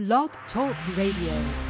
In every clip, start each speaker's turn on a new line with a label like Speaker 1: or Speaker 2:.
Speaker 1: Blog Talk Radio.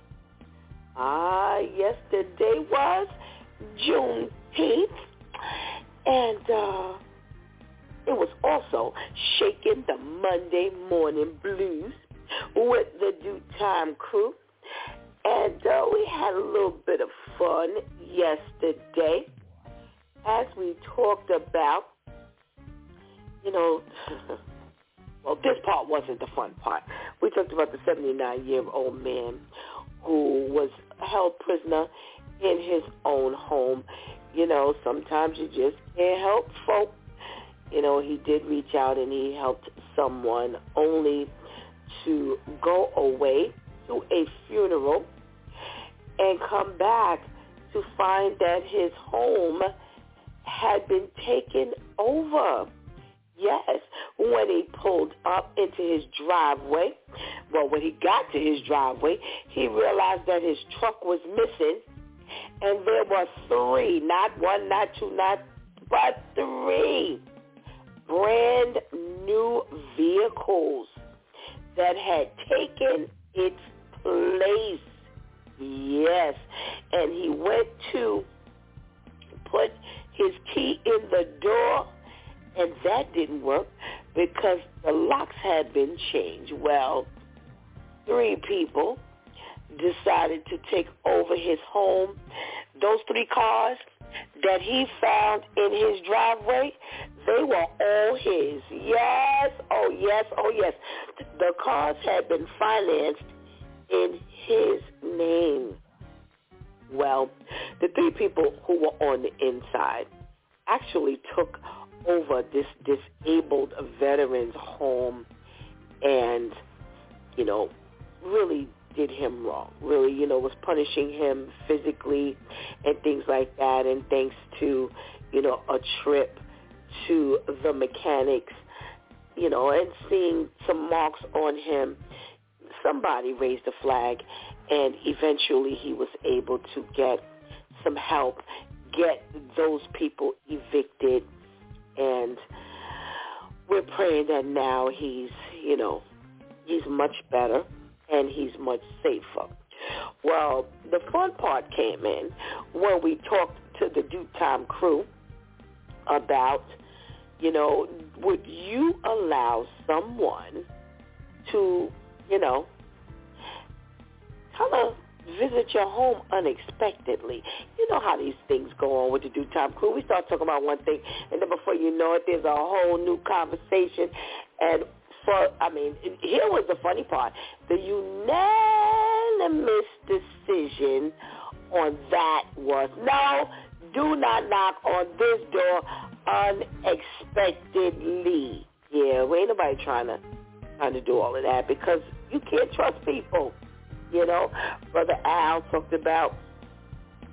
Speaker 2: Ah, yesterday was Juneteenth. And uh, it was also shaking the Monday morning blues with the DEW Time crew. And uh, we had a little bit of fun yesterday as we talked about, you know, well, this part wasn't the fun part. We talked about the 79-year-old man who was held prisoner in his own home. You know, sometimes you just can't help folk. You know, he did reach out and he helped someone only to go away to a funeral and come back to find that his home had been taken over. Yes, when he pulled up into his driveway, well, when he got to his driveway, he realized that his truck was missing, and there were three, not one, not two, not, but three brand new vehicles that had taken its place. Yes, and he went to put his key in the door and that didn't work because the locks had been changed. Well, three people decided to take over his home. Those three cars that he found in his driveway, they were all his. Yes, oh yes, oh yes. The cars had been financed in his name. Well, the three people who were on the inside actually took over this disabled veteran's home and, you know, really did him wrong. Really, you know, was punishing him physically and things like that. And thanks to, you know, a trip to the mechanics, you know, and seeing some marks on him, somebody raised a flag and eventually he was able to get some help, get those people evicted and we're praying that now he's, you know, he's much better and he's much safer. Well, the fun part came in when we talked to the DEW Time crew about, you know, would you allow someone to, you know, kind of visit your home unexpectedly. You know how these things go on with the DEW Time crew. We start talking about one thing, and then before you know it, there's a whole new conversation. And for, I mean, here was the funny part. The unanimous decision on that was, no, do not knock on this door unexpectedly. Yeah, we ain't nobody trying to trying to do all of that because you can't trust people. You know, Brother Al talked about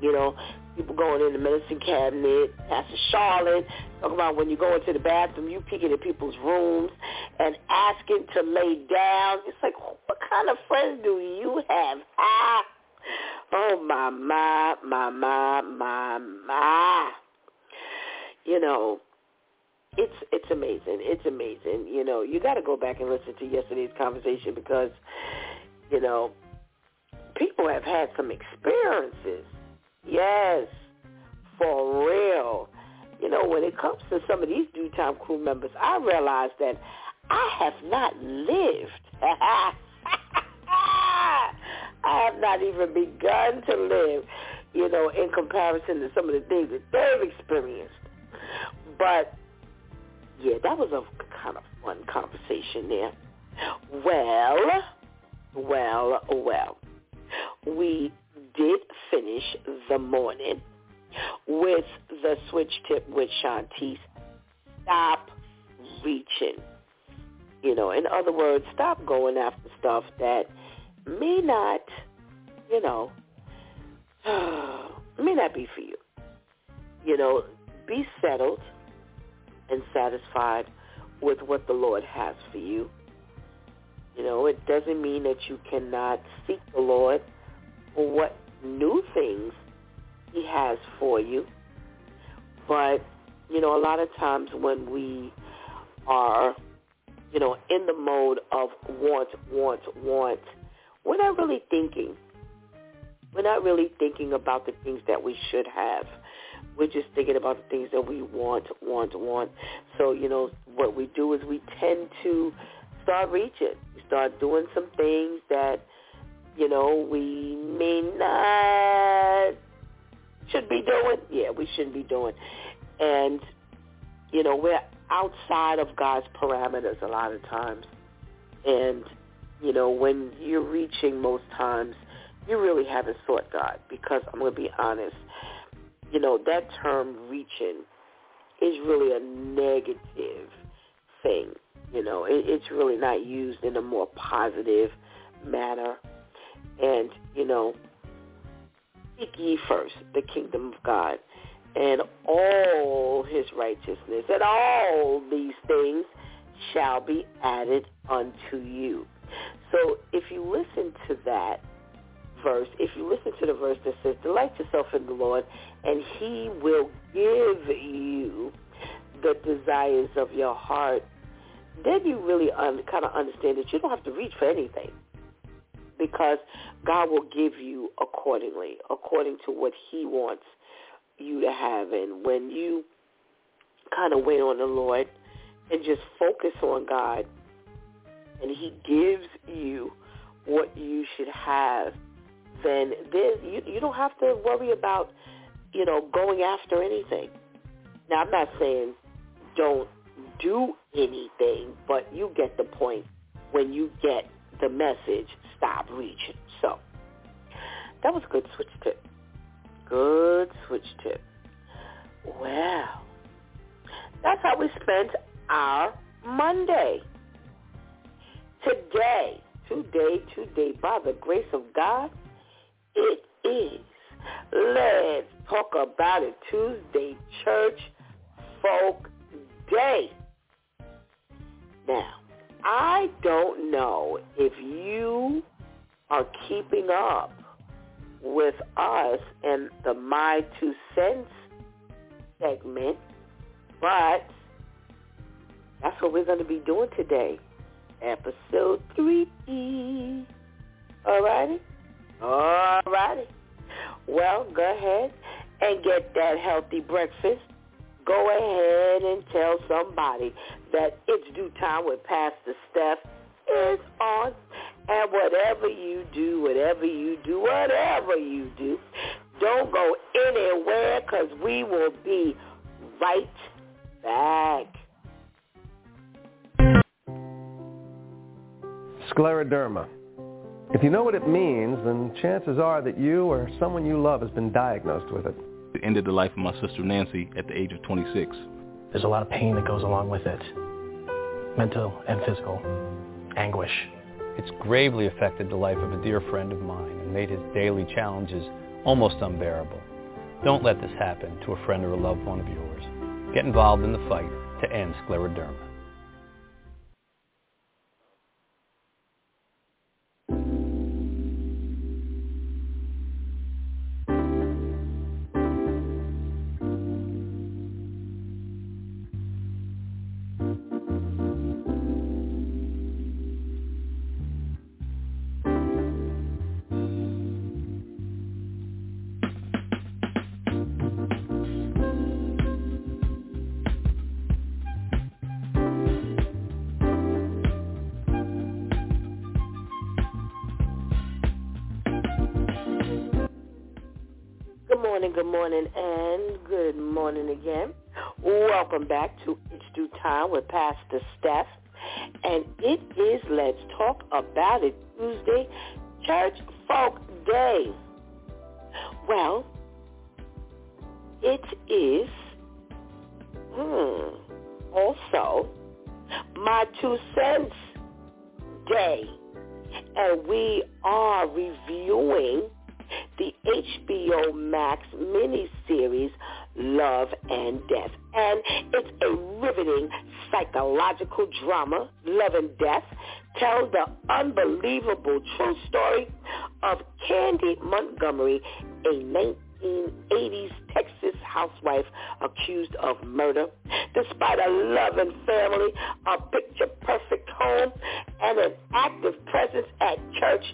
Speaker 2: You know, people going in the medicine cabinet, Pastor Charlotte, talking about when you go into the bathroom, you peeking at people's rooms and asking to lay down. It's like, what kind of friends do you have? Ah, oh my, my, my, my, my, my. You know, it's it's amazing. It's amazing. You know, you got to go back and listen to yesterday's conversation because, you know, people have had some experiences. Yes, for real. You know, when it comes to some of these DEW time crew members, I realize that I have not lived. I have not even begun to live, you know, in comparison to some of the things that they've experienced. But yeah, that was a kind of fun conversation there. Well, well, well. We did finish the morning with the switch tip with Shantice. Stop reaching. You know, in other words, stop going after stuff that may not, you know, may not be for you. You know, be settled and satisfied with what the Lord has for you. You know, it doesn't mean that you cannot seek the Lord for what new things he has for you. But, you know, a lot of times when we are, you know, in the mode of want, want, want, we're not really thinking. We're not really thinking about the things that we should have. We're just thinking about the things that we want, want, want. So, you know, what we do is we tend to start reaching. We start doing some things that, you know, we may not should be doing. Yeah, we shouldn't be doing. And, you know, we're outside of God's parameters a lot of times. And, you know, when you're reaching most times, you really haven't sought God because I'm going to be honest you know, that term reaching is really a negative thing. You know, it, it's really not used in a more positive manner. And, you know, seek ye first the kingdom of God and all his righteousness, and all these things shall be added unto you. So if you listen to that, verse, if you listen to the verse that says, delight yourself in the Lord, and he will give you the desires of your heart, then you really un- kind of understand that you don't have to reach for anything because God will give you accordingly, according to what he wants you to have. And when you kind of wait on the Lord and just focus on God, and he gives you what you should have, then there, you, you don't have to worry about, you know, going after anything. Now, I'm not saying don't do anything, but you get the point when you get the message, stop reaching. So that was a good switch tip. Good switch tip. Well, that's how we spent our Monday. Today, today, today, by the grace of God, it is. Let's talk about it Tuesday Church Folk Day. Now, I don't know if you are keeping up with us and the My Two Cents segment, but that's what we're going to be doing today. Episode 3. All righty? All righty. Well, go ahead and get that healthy breakfast. Go ahead and tell somebody that it's DEW Time with Pastor Steph is on. And whatever you do, whatever you do, whatever you do, don't go anywhere because we will be right back.
Speaker 3: Scleroderma if you know what it means, then chances are that you or someone you love has been diagnosed with it.
Speaker 4: It ended the life of my sister Nancy at the age of 26.
Speaker 5: There's a lot of pain that goes along with it, mental and physical anguish.
Speaker 6: It's gravely affected the life of a dear friend of mine and made his daily challenges almost unbearable. Don't let this happen to a friend or a loved one of yours. Get involved in the fight to end scleroderma.
Speaker 2: Welcome back to It's DEW Time with Pastor Steph. And it is Let's Talk About It Tuesday, Church Folk Day. Well, it is hmm, also my two cents day. And we are reviewing the HBO Max miniseries Love and Death. And it's a riveting psychological drama, Love and Death, tells the unbelievable true story of Candy Montgomery, a 1980s Texas housewife accused of murder. Despite a loving family, a picture-perfect home, and an active presence at church,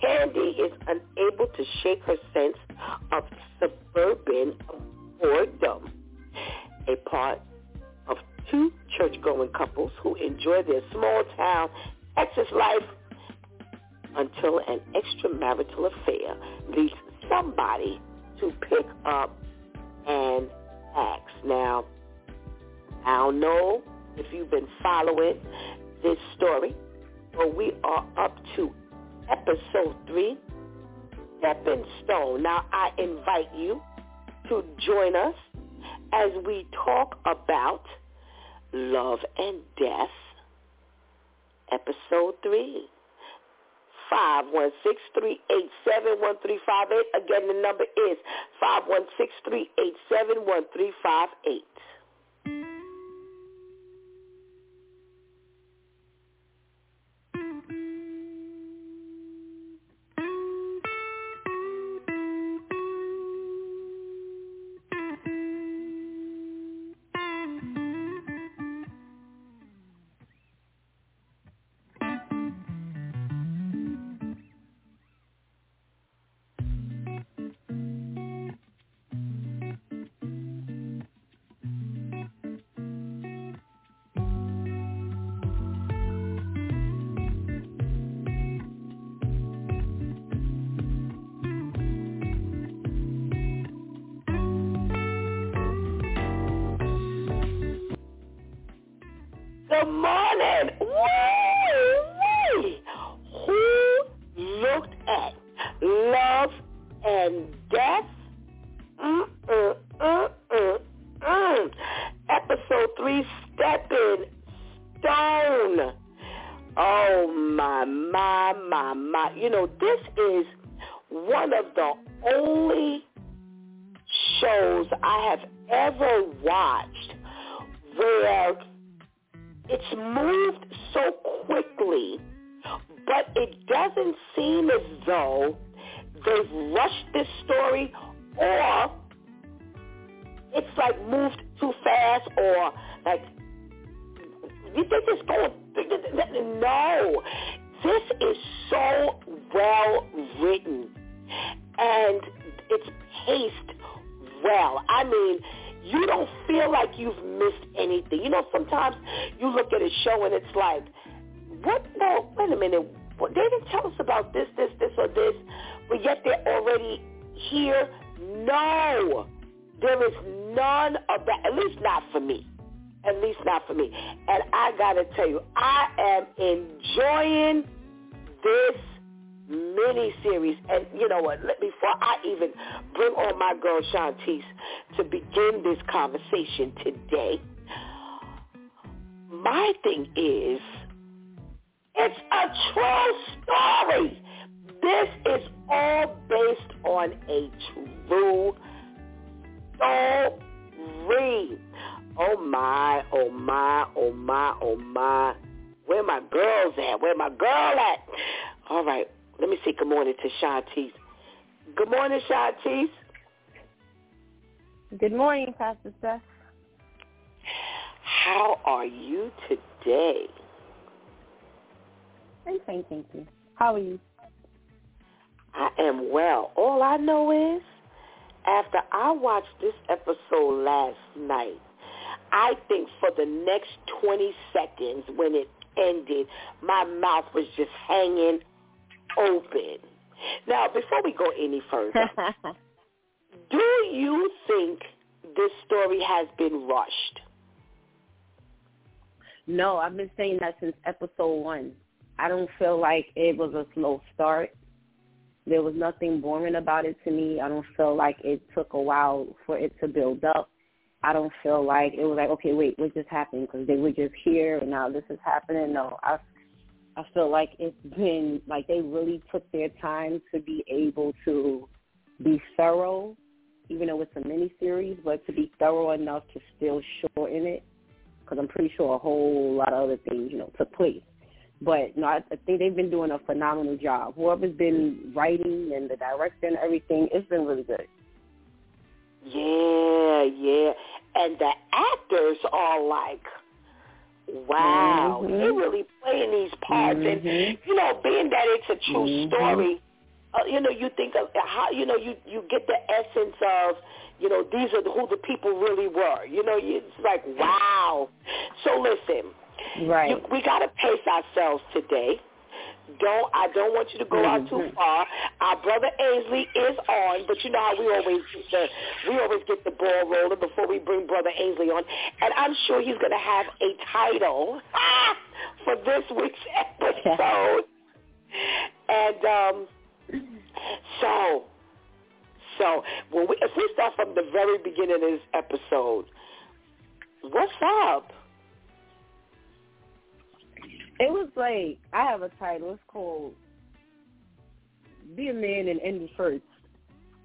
Speaker 2: Candy is unable to shake her sense of suburban boredom. A part of two church-going couples who enjoy their small-town Texas life until an extramarital affair leads somebody to pick up an axe. Now, I don't know if you've been following this story, but we are up to episode 3, Stepping Stone. Now, I invite you to join us as we talk about Love and Death, episode 3. 516-387-1358. Again, the number is 516-387-1358. Oh, my, oh my, oh my, oh my. Where my girls at? Where my girl at? All right, let me say good morning to Shantice. Good morning, Shantice.
Speaker 7: Good morning, Pastor Steph.
Speaker 2: How are you today?
Speaker 7: I'm fine, thank you. How are you?
Speaker 2: I am well. All I know is after I watched this episode last night, I think for the next 20 seconds when it ended, my mouth was just hanging open. Now, before we go any further, do you think this story has been rushed?
Speaker 7: No, I've been saying that since episode one. I don't feel like it was a slow start. There was nothing boring about it to me. I don't feel like it took a while for it to build up. I don't feel like it was like, okay, wait, what just happened? Because they were just here and now this is happening. No, I, I feel like it's been like they really took their time to be able to be thorough, even though it's a mini series, but to be thorough enough to still shorten it. Because I'm pretty sure a whole lot of other things, you know, took place. But no, I, I think they've been doing a phenomenal job. Whoever's been writing and the director and everything, it's been really good.
Speaker 2: Yeah, yeah. And the actors are like, wow,
Speaker 7: Mhm.
Speaker 2: they're really playing these parts. And,
Speaker 7: Mhm.
Speaker 2: you know, being that it's a true
Speaker 7: Mhm.
Speaker 2: story, uh, you know, you think of how, you know, you, you get the essence of, you know, these are who the people really were. You know, it's like, wow. So listen,
Speaker 7: Right.
Speaker 2: you, we got to pace ourselves today. Don't I don't want you to go out too
Speaker 7: Mhm.
Speaker 2: far. Our brother Ainsley is on, but you know how we always get the we always get the ball rolling before we bring brother Ainsley on, and I'm sure he's going to have a title for this week's episode. and um, so, so when we, if we start from the very beginning of this episode, what's up?
Speaker 7: It was like I have a title. It's called "Be a Man and End It First."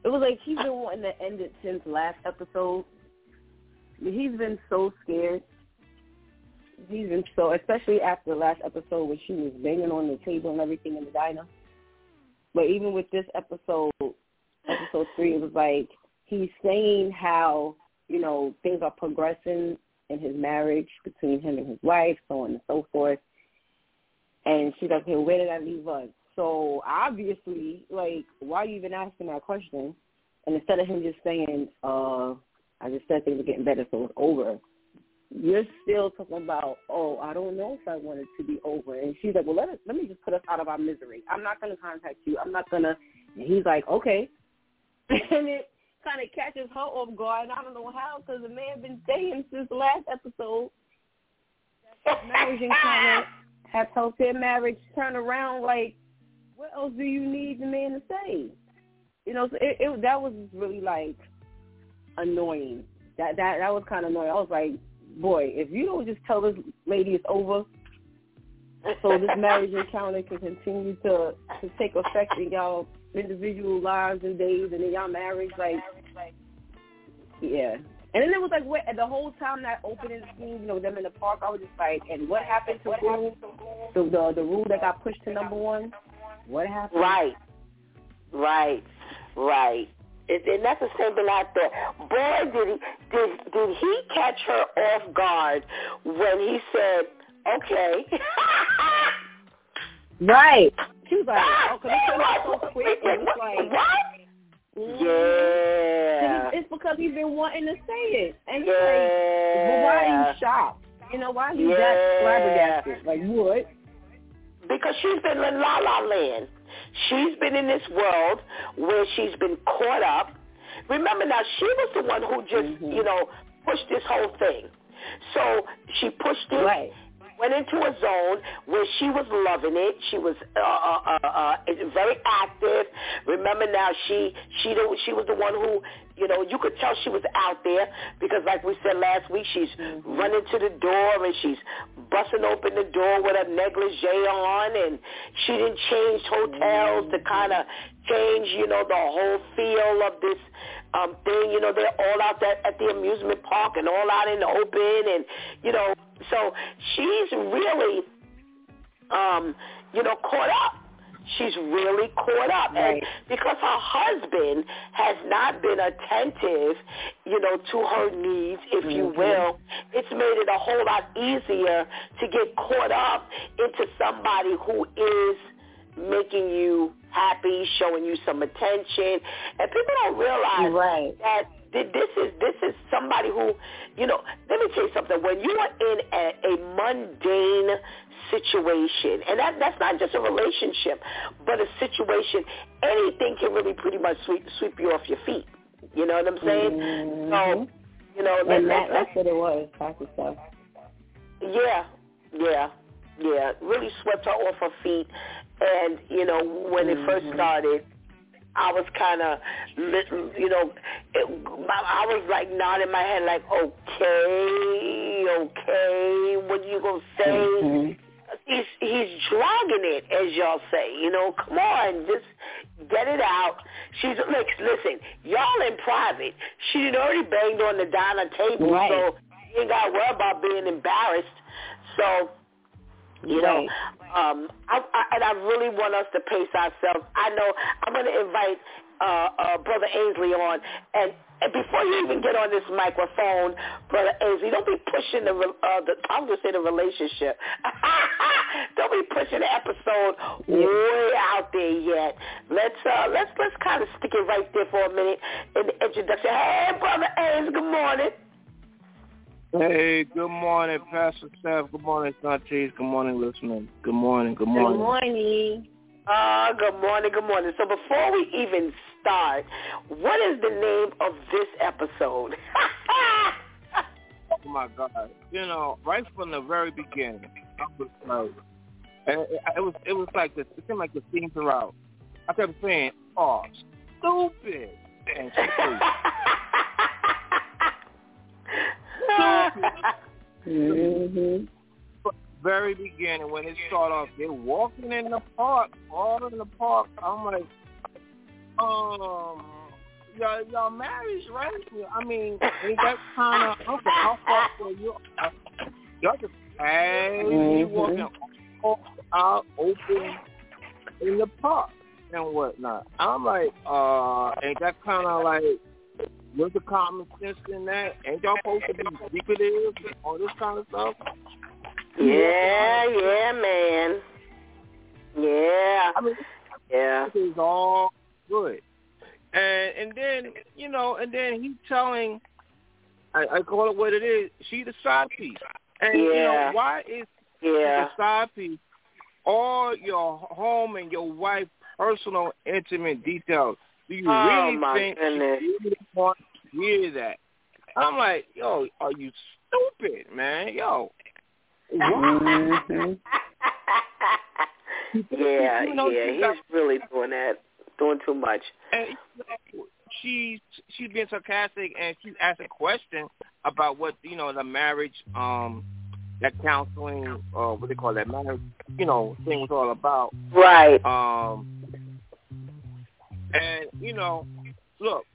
Speaker 7: It was like he's been wanting to end it since last episode. He's been so scared. He's been so, especially after the last episode where she was banging on the table and everything in the diner. But even with this episode, episode three, it was like he's saying how you know things are progressing in his marriage between him and his wife, so on and so forth. And she's like, okay, where did I leave us? So obviously, like, why are you even asking that question? And instead of him just saying, uh, I just said things are getting better, so it's over, you're still talking about, oh, I don't know if I want it to be over. And she's like, well, let, us, let me just put us out of our misery. I'm not going to contact you. I'm not going to. And he's like, okay. And it kind of catches her off guard. And I don't know how, because the man been saying since the last episode that marriage encounter has helped their marriage turn around. Like, what else do you need the man to say? You know, so it, it that was really like annoying. That that that was kind of annoying. I was like, boy, if you don't just tell this lady it's over, so this marriage encounter can continue to to take effect in y'all individual lives and days and in y'all marriage, like, yeah. And then it was like, what, the whole time that opening scene, you know, them in the park, I was just like, and what happened to rule? The, the the rule that got pushed to number one. What happened?
Speaker 2: Right, right, right. And and that's the same thing out there. Boy, did he did did he catch her off guard when he said, "Okay."
Speaker 7: Right. She was like, oh, cause it
Speaker 2: He
Speaker 7: came so quick. And it's like,
Speaker 2: what? Yeah.
Speaker 7: It's, it's because he's been wanting to say it, and he's like, well, why are you shocked? You know, why are you
Speaker 2: Yeah.
Speaker 7: that flabbergasted? Like what?
Speaker 2: because she's been in La La Land. She's been in this world where she's been caught up. Remember now, she was the one who just,
Speaker 7: Mhm.
Speaker 2: you know, pushed this whole thing. So she pushed it,
Speaker 7: Right.
Speaker 2: Went into a zone where she was loving it. She was uh, uh, uh, uh, very active. Remember now, she she the, she was the one who you know you could tell she was out there because, like we said last week, she's running to the door and she's busting open the door with a negligee on, and she didn't change hotels to kind of change you know the whole feel of this um, thing. You know, they're all out there at the amusement park and all out in the open, and you know, so she's really, um, you know, caught up. She's really caught up.
Speaker 7: Right.
Speaker 2: And because her husband has not been attentive, you know, to her needs, if you
Speaker 7: Mm-hmm.
Speaker 2: will, it's made it a whole lot easier to get caught up into somebody who is making you happy, showing you some attention. And people don't realize
Speaker 7: Right.
Speaker 2: that this is this is somebody who, you know, let me tell you something. When you are in a, a mundane situation, and that that's not just a relationship, but a situation, anything can really pretty much sweep sweep you off your feet. You know what I'm saying?
Speaker 7: Mhm.
Speaker 2: So, you know,
Speaker 7: And that,
Speaker 2: let,
Speaker 7: that's what it was, Pastor Steph.
Speaker 2: yeah, yeah, yeah. Really swept her off her feet. And, you know, when it first started, I was kind of, you know, it, I was like nodding my head like, okay, okay, what are you going to say?
Speaker 7: Mhm.
Speaker 2: He's he's dragging it, as y'all say. You know, come on, just get it out. She's look, listen, y'all in private. She had already banged on the diner table,
Speaker 7: Right.
Speaker 2: so you ain't got to worry about being embarrassed. So, you know, um, I, I, and I really want us to pace ourselves. I know I'm going to invite uh, uh, Brother Ainsley on, and, and before you even get on this microphone, Brother Ainsley, don't be pushing the, uh, the I'm going to say the relationship. don't be pushing the episode way out there yet. Let's uh, let's let's kind of stick it right there for a minute in the introduction. Hey, Brother Ainsley, good morning.
Speaker 8: Hey, good morning, Pastor Steph. Good morning, Shantice. Good morning, listeners. Good morning. Good morning.
Speaker 7: Good morning.
Speaker 2: Uh, good morning, good morning. So before we even start, what is the name of this episode?
Speaker 8: Oh my God! You know, right from the very beginning, I was like, it, it was it was like this. It seemed like the theme throughout. I kept saying, "Oh, stupid," and stupid.
Speaker 7: Mm-hmm.
Speaker 8: very beginning when it started off, they're walking in the park, all in the park. I'm like, um, y'all, y'all married, right? I mean, ain't that kind of okay? How far are you? Y'all just casually
Speaker 7: Mhm.
Speaker 8: walking out open in the park and whatnot. I'm like, uh, ain't that kind of like what's the common sense in that? Ain't y'all supposed to be secretive and all this kind of stuff?
Speaker 2: yeah, yeah, man. Yeah,
Speaker 8: I mean,
Speaker 2: yeah.
Speaker 8: this is all good. And and then you know, and then he telling, I, I call it what it is. She the side piece, and you know
Speaker 2: Yeah.
Speaker 8: why is she
Speaker 2: Yeah.
Speaker 8: the side piece? All your home and your wife personal intimate details. Do you
Speaker 2: Oh,
Speaker 8: really think
Speaker 2: goodness.
Speaker 8: she really want to hear that? I'm like, yo, are you stupid, man? Yo,
Speaker 7: Mm-hmm.
Speaker 2: yeah,
Speaker 8: You know,
Speaker 2: yeah.
Speaker 8: she got-
Speaker 2: He's really doing that, doing too much.
Speaker 8: and she's she's being sarcastic and she asked a question about what you know the marriage um that counseling uh what they call that marriage you know thing was all about
Speaker 2: Right.
Speaker 8: um and you know look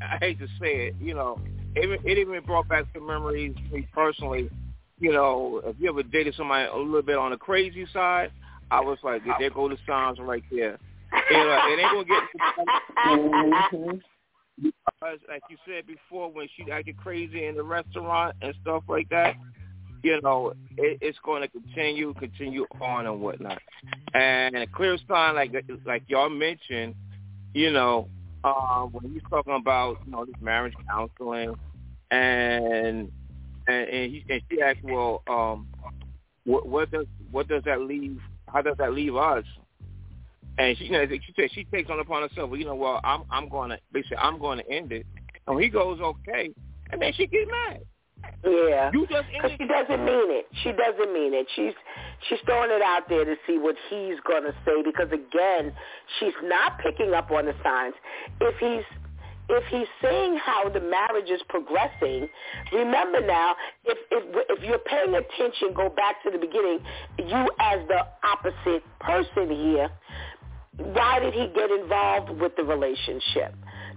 Speaker 8: I hate to say it you know it, it even brought back some memories for me personally you know if you ever dated somebody a little bit on the crazy side I was like there go the signs right there you know, it ain't gonna get because, like you said before, when she acted crazy in the restaurant and stuff like that, you know, it, it's going to continue, continue on and whatnot. And a clear sign, like like y'all mentioned, you know, uh, when he's talking about you know this marriage counseling, and and, and, he, and she asked, well, um, what, what does what does that leave? How does that leave us? And she, you know, she said she takes on upon herself. Well, you know, well, I'm I'm going to basically I'm going to end it. And he goes, okay, and then she gets mad.
Speaker 2: Yeah.
Speaker 8: You just ended.
Speaker 2: she doesn't mean it. She doesn't mean it. She's she's throwing it out there to see what he's gonna say. Because again, she's not picking up on the signs. If he's if he's saying how the marriage is progressing, remember now, if if if you're paying attention, go back to the beginning. You as the opposite person here, why did he get involved with the relationship?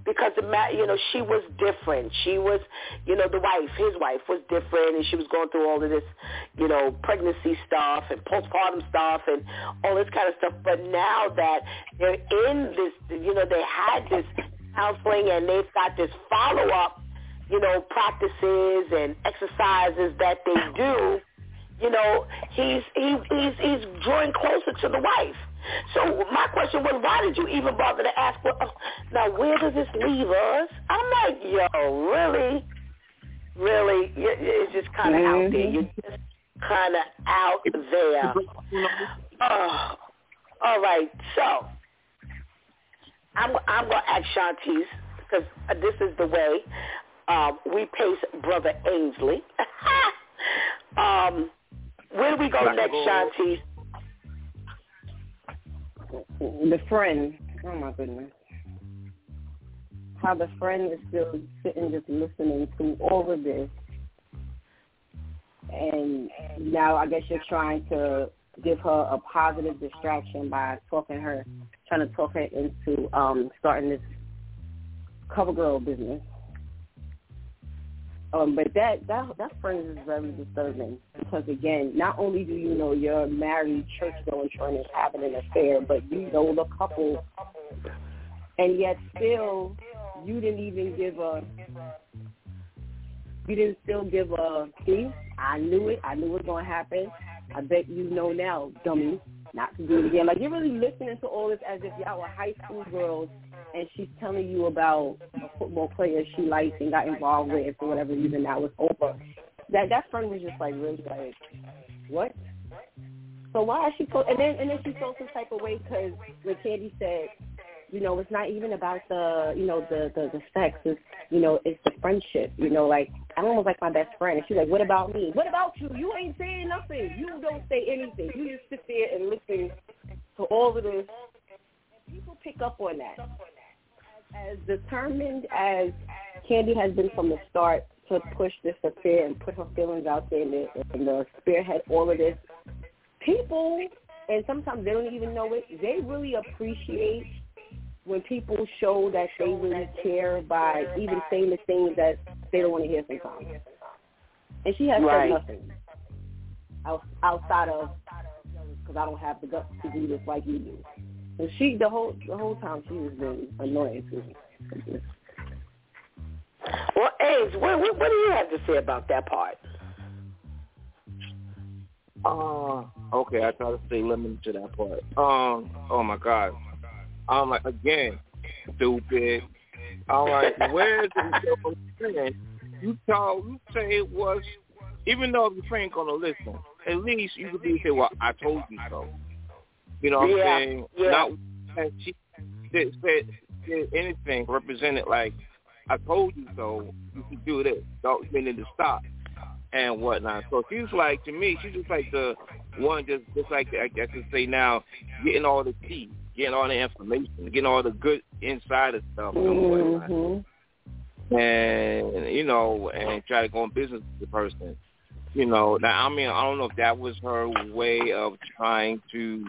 Speaker 2: Because the you know she was different. She was, you know, the wife, his wife was different, and she was going through all of this, you know, pregnancy stuff and postpartum stuff and all this kind of stuff. But now that they're in this, you know, they had this counseling and they've got this follow up, you know, practices and exercises that they do. You know, he's he, he's he's drawing closer to the wife. So my question was, why did you even bother to ask? Well, now where does this leave us? I'm like, yo, really, really, it's just kind of mm-hmm. out there. You're just kind of out there. Oh, all right, so I'm I'm gonna ask Shantice because this is the way um, we pace Brother Ainsley. um, where do we go next, Shantice?
Speaker 7: The friend. Oh my goodness. How the friend is still sitting just listening to all of this. And now I guess you're trying to give her a positive distraction by talking her, trying to talk her into um starting this cover girl business. Um, but that that that friend is very disturbing because again, not only do you know your married church going friend is having an affair, but you know the couple, and yet still you didn't even give a you didn't still give a see. I knew it. I knew it was going to happen. I bet you know now, dummy, not to do it again. Like you're really listening to all this as if y'all were high school girls and she's telling you about a football player she likes and got involved with for whatever reason that was over. That that friend was just like really like, what? So why is she so? And then and then she felt some type of way because when Candy said, you know, it's not even about the you know the the the sex. It's you know it's the friendship. You know, like I'm almost like my best friend. And she's like, what about me? What about you? You ain't saying nothing. You don't say anything. You just sit there and listen to all of this. People pick up on that as determined as Candy has been from the start to push this affair and put her feelings out there and, the, and the spearhead all of this, people, and sometimes they don't even know it, they really appreciate when people show that they really care by even saying the things that they don't want to hear sometimes. And she has right. said nothing outside of because I don't have the guts to do this like you do. And she the whole the whole time she has been annoying to me.
Speaker 2: Well, Ace, what, what, what do you have to say about that part?
Speaker 8: Uh, okay, I try to stay limited to that part. Um, oh my God, I'm like again, stupid. I'm like, where's the friend? You told you say it was, even though your friend gonna listen, at least you could be say, well, I told you so. You know what yeah. I'm saying? Yeah. Not and she said, said, said anything represented like I told you so. You should do this. Don't meaning to stop and whatnot. So she's like to me, she's just like the one just just like I guess to say now, getting all the tea, getting all the information, getting all the good insider stuff and. Mm-hmm. And you know, and try to go in business with the person. You know, now I mean I don't know if that was her way of trying to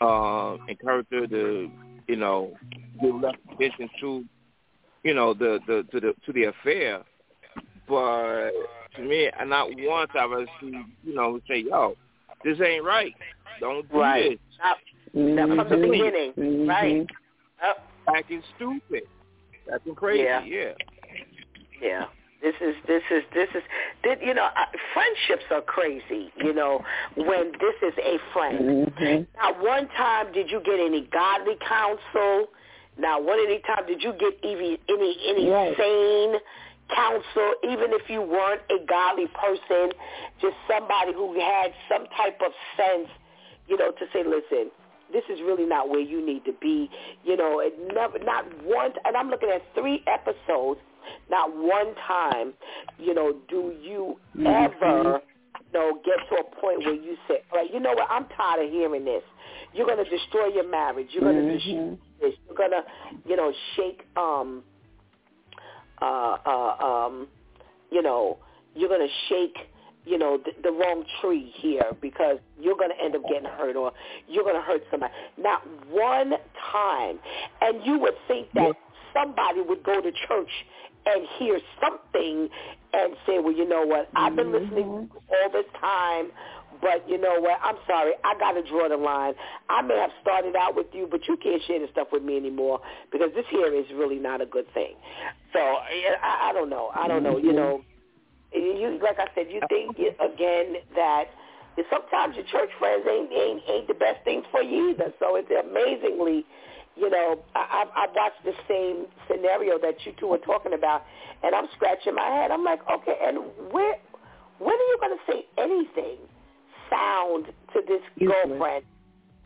Speaker 8: uh, encourage her to, you know, give less attention to, you know, the the to the to the affair. But to me, not once I've ever seen, you know, say, "Yo, this ain't right. Don't do
Speaker 2: right.
Speaker 8: this."
Speaker 2: Mm-hmm. From the beginning, mm-hmm. right?
Speaker 8: Yep. Acting stupid. That's crazy.
Speaker 2: Yeah.
Speaker 8: Yeah.
Speaker 2: yeah. This is this is this is this, you know uh, friendships are crazy. You know when this is a friend.
Speaker 7: Mm-hmm.
Speaker 2: Now, one time did you get any godly counsel? Now, one any time did you get even any any
Speaker 7: right.
Speaker 2: sane counsel, even if you weren't a godly person, just somebody who had some type of sense, you know, to say, listen, this is really not where you need to be. You know, it never, not once, and I'm looking at three episodes not one time, you know, do you mm-hmm. ever, you know, get to a point where you say, all right, you know what, I'm tired of hearing this. You're going to destroy your marriage. You're going to
Speaker 7: mm-hmm.
Speaker 2: destroy this. You're going to, you know, shake, um, uh, uh, um, you know, you're going to shake you know, the, the wrong tree here because you're going to end up getting hurt or you're going to hurt somebody. Not one time. And you would think that somebody would go to church and hear something and say, well, you know what, I've been listening mm-hmm. all this time, but you know what, I'm sorry, I got to draw the line. I may have started out with you, but you can't share this stuff with me anymore because this here is really not a good thing. So I, I don't know. I don't know. You mm-hmm. know, you like I said, you think again that sometimes your church friends ain't ain't ain't the best things for you either. So it's amazingly you know, I, I, I watched the same scenario that you two were talking about, and I'm scratching my head. I'm like, okay, and where, when are you going to say anything sound to this girlfriend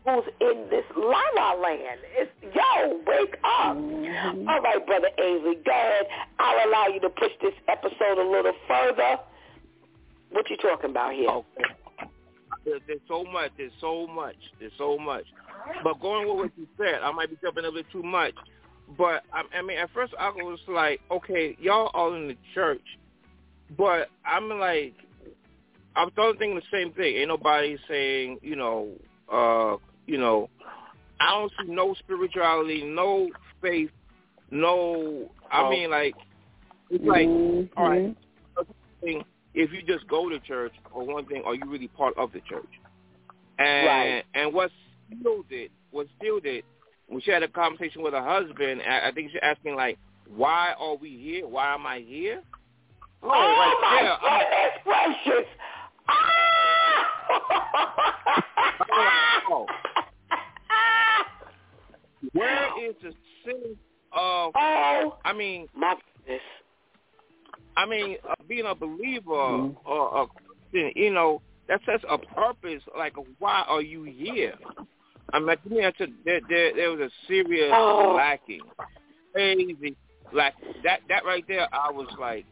Speaker 2: who's in this la la land? It's yo, wake up!
Speaker 7: Mm-hmm.
Speaker 2: All right, brother Ainsley, go ahead. I'll allow you to push this episode a little further. What you talking about here?
Speaker 8: Okay. There's, there's so much. There's so much. There's so much. But going with what you said, I might be jumping a bit too much. But I, I mean, at first I was like, okay, y'all all in the church, but I'm like, I'm still thinking the same thing. Ain't nobody saying, you know, uh, you know, I don't see no spirituality, no faith, no. I
Speaker 2: Oh.
Speaker 8: mean, like, it's like,
Speaker 7: Mm-hmm.
Speaker 8: all right, if you just go to church, or one thing, are you really part of the church? And
Speaker 2: Right.
Speaker 8: and what sealed it, what sealed it, when she had a conversation with her husband, I, I think she's asking like, why are we here? Why am I here?
Speaker 2: Oh,
Speaker 8: right
Speaker 2: my
Speaker 8: there, I'm
Speaker 2: goodness gracious!
Speaker 8: oh, where is the sense of?
Speaker 2: Oh,
Speaker 8: I mean,
Speaker 2: my goodness.
Speaker 8: I mean, uh, being a believer
Speaker 2: Mm-hmm.
Speaker 8: or a Christian, you know, that says a purpose. Like, why are you here? I mean, to me, that's a, there, there, there was a serious
Speaker 2: Oh.
Speaker 8: lacking, crazy, like that. That right there, I was like,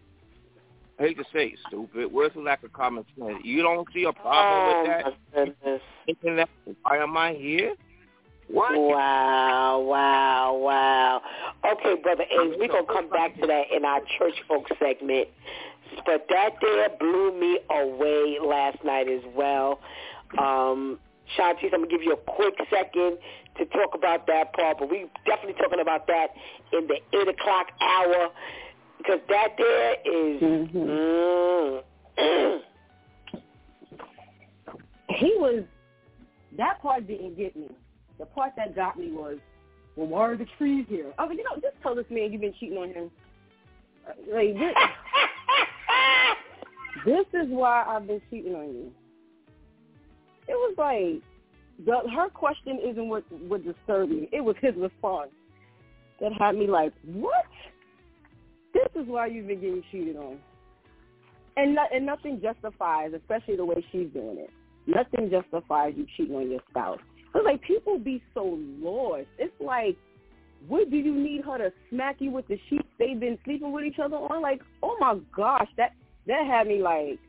Speaker 8: I hate to say it, stupid. Where's the lack of common sense? You don't see a problem
Speaker 2: oh,
Speaker 8: with that?
Speaker 2: goodness.
Speaker 8: That, why am I here? What?
Speaker 2: Wow, wow, wow. Okay, Brother Ames, we're going to come back to that in our church folk segment. But that there blew me away last night as well. Um, Shantice, I'm going to give you a quick second to talk about that part, but we're definitely talking about that in the 8 o'clock hour because that there is...
Speaker 7: Mhm.
Speaker 2: Mm,
Speaker 7: he was that part didn't get me. The part that got me was, well, why are the trees here? I mean, you know, just tell this man you've been cheating on him. Uh, Like this, this is why I've been cheating on you. It was like the her question isn't what what disturbed me. It was his response that had me like, what? This is why you've been getting cheated on. And no, and nothing justifies, especially the way she's doing it. Nothing justifies you cheating on your spouse. It's like people be so lost. It's like, what do you need her to smack you with the sheets they've been sleeping with each other on? Like, oh my gosh, that that had me like,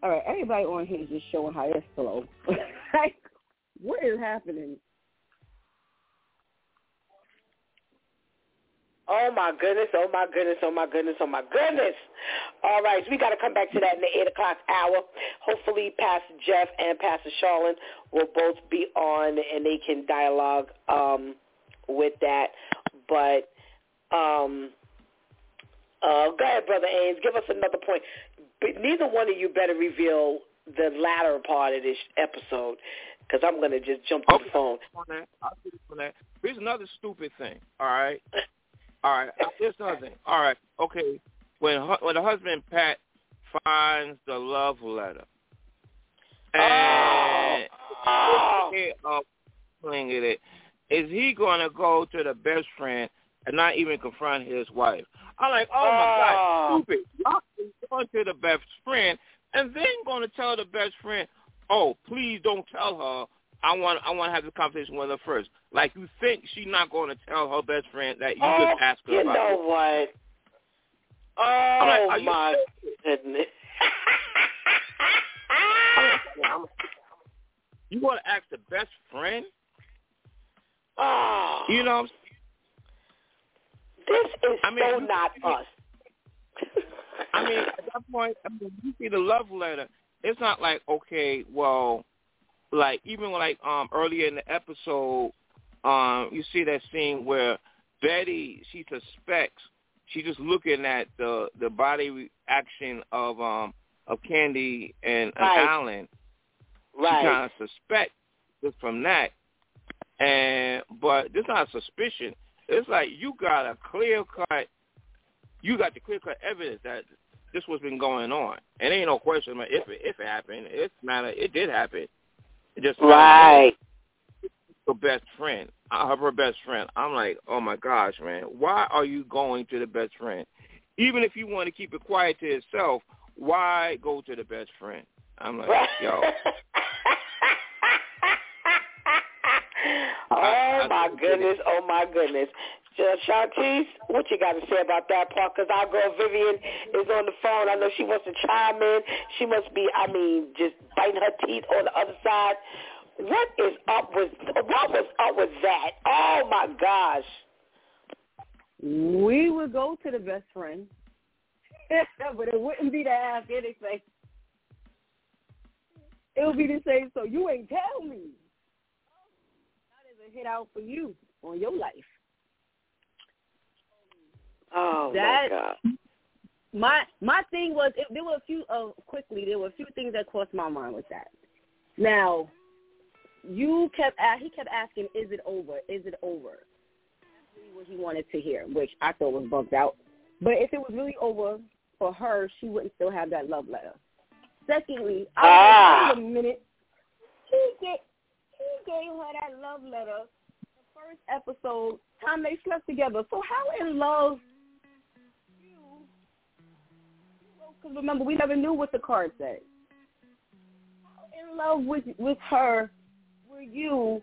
Speaker 7: all right, everybody on here is just showing how they're slow. like, what is happening?
Speaker 2: Oh my goodness, oh my goodness, oh my goodness, oh my goodness. All right, so we got to come back to that in the 8 o'clock hour. Hopefully Pastor Jeff and Pastor Charlene will both be on and they can dialogue um, with that. But um, uh, go ahead, Brother Ames, give us another point. But neither one of you better reveal the latter part of this episode because I'm going to just jump to the phone.
Speaker 8: on that. I'll on that. Here's another stupid thing. All right. All right. Here's another thing. All right. Okay. When hu- when the husband Pat finds the love letter, and
Speaker 2: Oh.
Speaker 8: playing it, is he going to go to the best friend and not even confront his wife? I'm like, oh my
Speaker 2: Oh.
Speaker 8: god, stupid! Y'all going to the best friend and then going to tell the best friend, oh, please don't tell her. I want I want to have this conversation with her first. Like you think she's not going to tell her best friend that you
Speaker 2: oh,
Speaker 8: just asked her
Speaker 2: you
Speaker 8: about
Speaker 2: know
Speaker 8: it.
Speaker 2: what?
Speaker 8: I'm like,
Speaker 2: Oh
Speaker 8: you
Speaker 2: my goodness!
Speaker 8: You want to ask the best friend?
Speaker 2: oh,
Speaker 8: You know, what I'm
Speaker 2: this is
Speaker 8: I mean,
Speaker 2: so
Speaker 8: you-
Speaker 2: not us.
Speaker 8: I mean, at that point, I mean, you see the love letter. It's not like okay, well, like even like um earlier in the episode, um, you see that scene where Betty, she suspects. She's just looking at the the body reaction of um of Candy and, and
Speaker 2: Right.
Speaker 8: Alan.
Speaker 2: Right.
Speaker 8: She kind of suspects just from that. And but this not suspicion. It's like you got a clear cut. You got the clear cut evidence that this was been going on. And ain't no question about if it if it happened. It's matter it did happen. Just
Speaker 2: Right.
Speaker 8: her best friend, uh, her best friend. I'm like, oh my gosh, man, why are you going to the best friend? Even if you want to keep it quiet to yourself, why go to the best friend? I'm like, yo,
Speaker 2: oh my goodness, oh my goodness. Sh- Shantice, what you got to say about that part? Because our girl Vivian is on the phone. I know she wants to chime in. She must be, I mean, just biting her teeth on the other side. What is up with, what was up with that? Oh my gosh.
Speaker 7: We would go to the best friend, but it wouldn't be to ask anything. It would be to say, so you ain't tell me. That is a hit out for you on your life.
Speaker 2: Oh
Speaker 7: That-
Speaker 2: my God.
Speaker 7: My my thing was it, there were a few uh, quickly there were a few things that crossed my mind with that. Now, you kept he kept asking, "Is it over? Is it over?" What he wanted to hear, which I thought was bugged out. But if it was really over for her, she wouldn't still have that love letter. Secondly, I was
Speaker 2: Ah.
Speaker 7: like, wait a minute. He get he gave her that love letter the first episode time they slept together. So how in love because remember, we never knew what the card said. How in love with with her were you?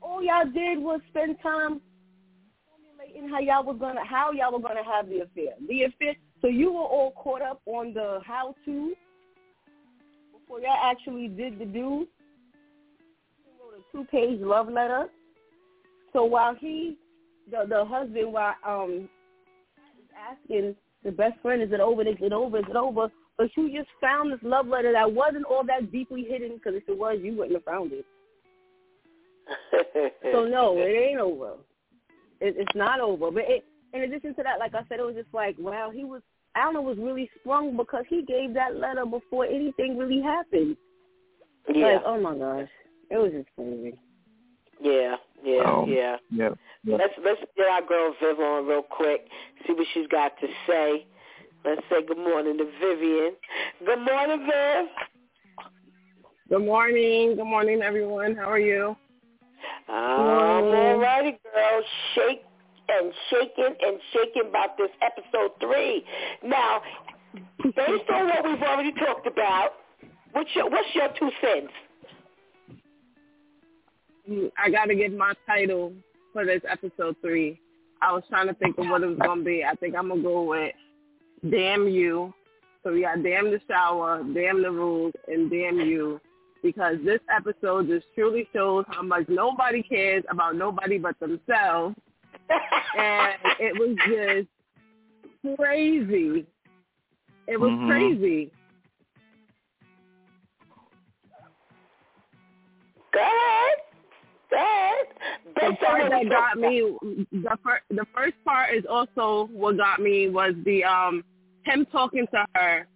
Speaker 7: All y'all did was spend time formulating how y'all was gonna how y'all were gonna have the affair. The affair. So you were all caught up on the how to before y'all actually did the do. He wrote a two page love letter. So while he, the the husband, while um is asking the best friend, is it over? Is it over? Is it over? But you just found this love letter that wasn't all that deeply hidden. Because if it was, you wouldn't have found it. So no, it ain't over. It, it's not over. But it, in addition to that, like I said, it was just like, wow, he was. Alan was really sprung because he gave that letter before anything really happened.
Speaker 2: yeah.
Speaker 7: Like, oh my gosh, it was just crazy.
Speaker 2: Yeah, yeah,
Speaker 8: Um,
Speaker 2: yeah.
Speaker 8: yeah, yeah.
Speaker 2: Let's let's get our girl Viv on real quick. See what she's got to say. Let's say good morning to Vivian. Good morning, Viv.
Speaker 9: Good morning. Good morning, everyone. How are you?
Speaker 2: I'm all righty, girl. Shake and shaking and shaking about this episode three. Now, based on what we've already talked about, what's your what's your two cents?
Speaker 9: I got to give my title for this episode three. I was trying to think of what it was going to be. I think I'm going to go with Damn You. So we got Damn the Shower, Damn the Rules, and Damn You. Because this episode just truly shows how much nobody cares about nobody but themselves. and it was just crazy. It was
Speaker 8: Mhm.
Speaker 9: crazy.
Speaker 2: Go ahead. Go ahead.
Speaker 9: the part that got me the first the first part is also what got me was the um him talking to her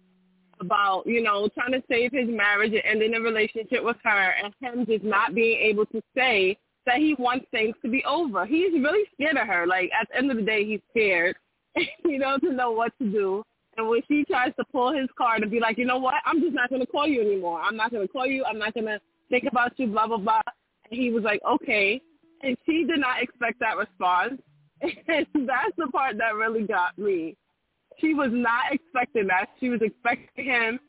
Speaker 9: about you know trying to save his marriage and ending a relationship with her and him just not being able to say that he wants things to be over. He's really scared of her. Like at the end of the day he's scared he doesn't know what to do. And when she tries to pull his card and be like you know what? I'm just not going to call you anymore. I'm not going to call you. I'm not going to think about you blah blah blah he was like okay and she did not expect that response. And that's the part that really got me. She was not expecting that. She was expecting him,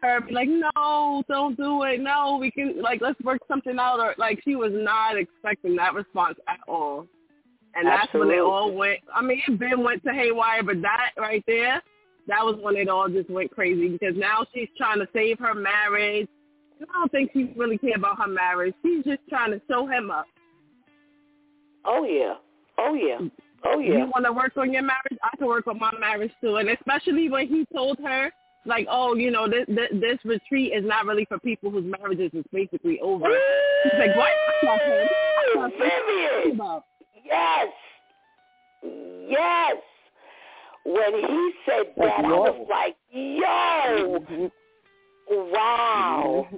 Speaker 9: her be like, no, don't do it. No, we can, like, let's work something out. Or, like, she was not expecting that response at all. And that's when it all went, I mean, it been went to haywire, but that right there, that was when it all just went crazy because now she's trying to save her marriage. I don't think she really care about her marriage. She's just trying to show him up.
Speaker 2: Oh yeah. Oh yeah. Oh yeah.
Speaker 9: You want to work on your marriage? I can work on my marriage too. And especially when he told her, like, oh, you know, this this, this retreat is not really for people whose marriages is basically over. She's like, what? That's not him. That's not him. What are you talking about?
Speaker 2: Yes. Yes. When he said that, I was like, yo, mm-hmm. Wow.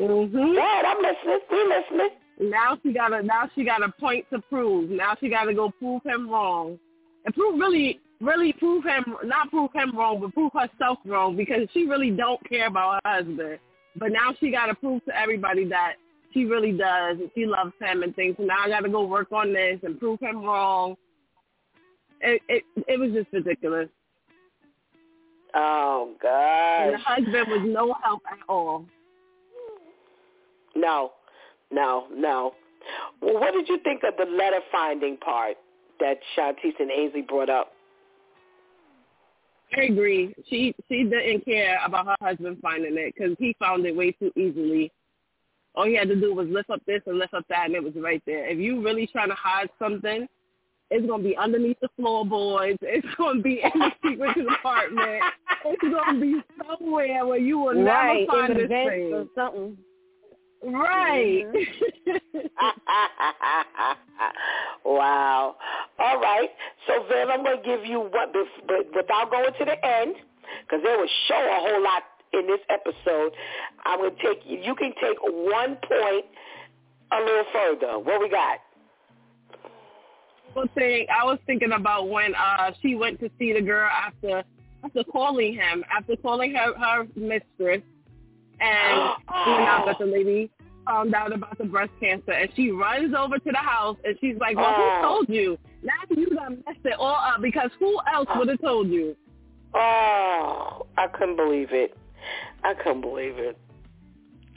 Speaker 9: Mm-hmm.
Speaker 2: Dad, I'm listening. We listening.
Speaker 9: Now she got a now she got a point to prove. Now she got to go prove him wrong, and prove really really prove him not prove him wrong, but prove herself wrong because she really don't care about her husband. But now she got to prove to everybody that she really does and she loves him and things. So now I got to go work on this and prove him wrong. It it it was just ridiculous.
Speaker 2: Oh
Speaker 9: And the husband was no help at all.
Speaker 2: No, no, no. Well, what did you think of the letter finding part that Shantice and Ainsley brought up?
Speaker 9: I agree. She she didn't care about her husband finding it because he found it way too easily. All he had to do was lift up this and lift up that, and it was right there. If you really trying to hide something, it's gonna be underneath the floorboards. It's gonna be in the secret compartment. It's gonna be somewhere where you will
Speaker 7: right,
Speaker 9: never find
Speaker 7: in
Speaker 9: this thing.
Speaker 7: or something.
Speaker 9: Right. Mm-hmm.
Speaker 2: wow. All right. So then I'm going to give you what, but without going to the end, because there was show a whole lot in this episode. I'm going to take you. You can take one point a little further. What we got?
Speaker 9: One thing I was thinking about when uh she went to see the girl after after calling him, after calling her her mistress, and she went out that the lady found out about the breast cancer, and she runs over to the house and she's like, "Well,
Speaker 2: Oh.
Speaker 9: who told you? Now you done messed it all up because who else would have told you?"
Speaker 2: Oh, I couldn't believe it. I couldn't believe it.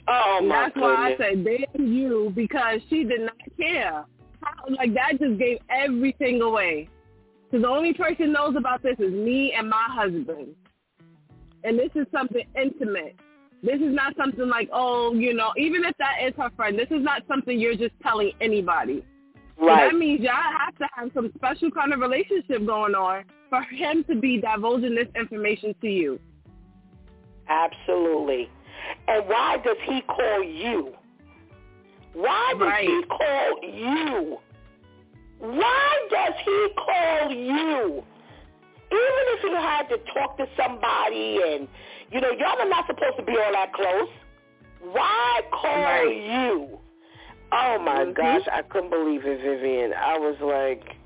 Speaker 2: Oh my
Speaker 9: that's why I
Speaker 2: goodness.
Speaker 9: said damn you because she did not care. Like that just gave everything away. Because the only person knows about this is me and my husband, and this is something intimate. This is not something like oh you know even if that is her friend, this is not something you're just telling anybody. So
Speaker 2: Right.
Speaker 9: that means y'all have to have some special kind of relationship going on for him to be divulging this information to you.
Speaker 2: Absolutely. And why does he call you? Why does
Speaker 9: Right.
Speaker 2: he call you? Why does he call you? Even if he had to talk to somebody and, you know, y'all are not supposed to be all that close. Why call
Speaker 9: Right.
Speaker 2: you? Oh my
Speaker 9: Mhm.
Speaker 2: gosh, I couldn't believe it, Vivian. I was like,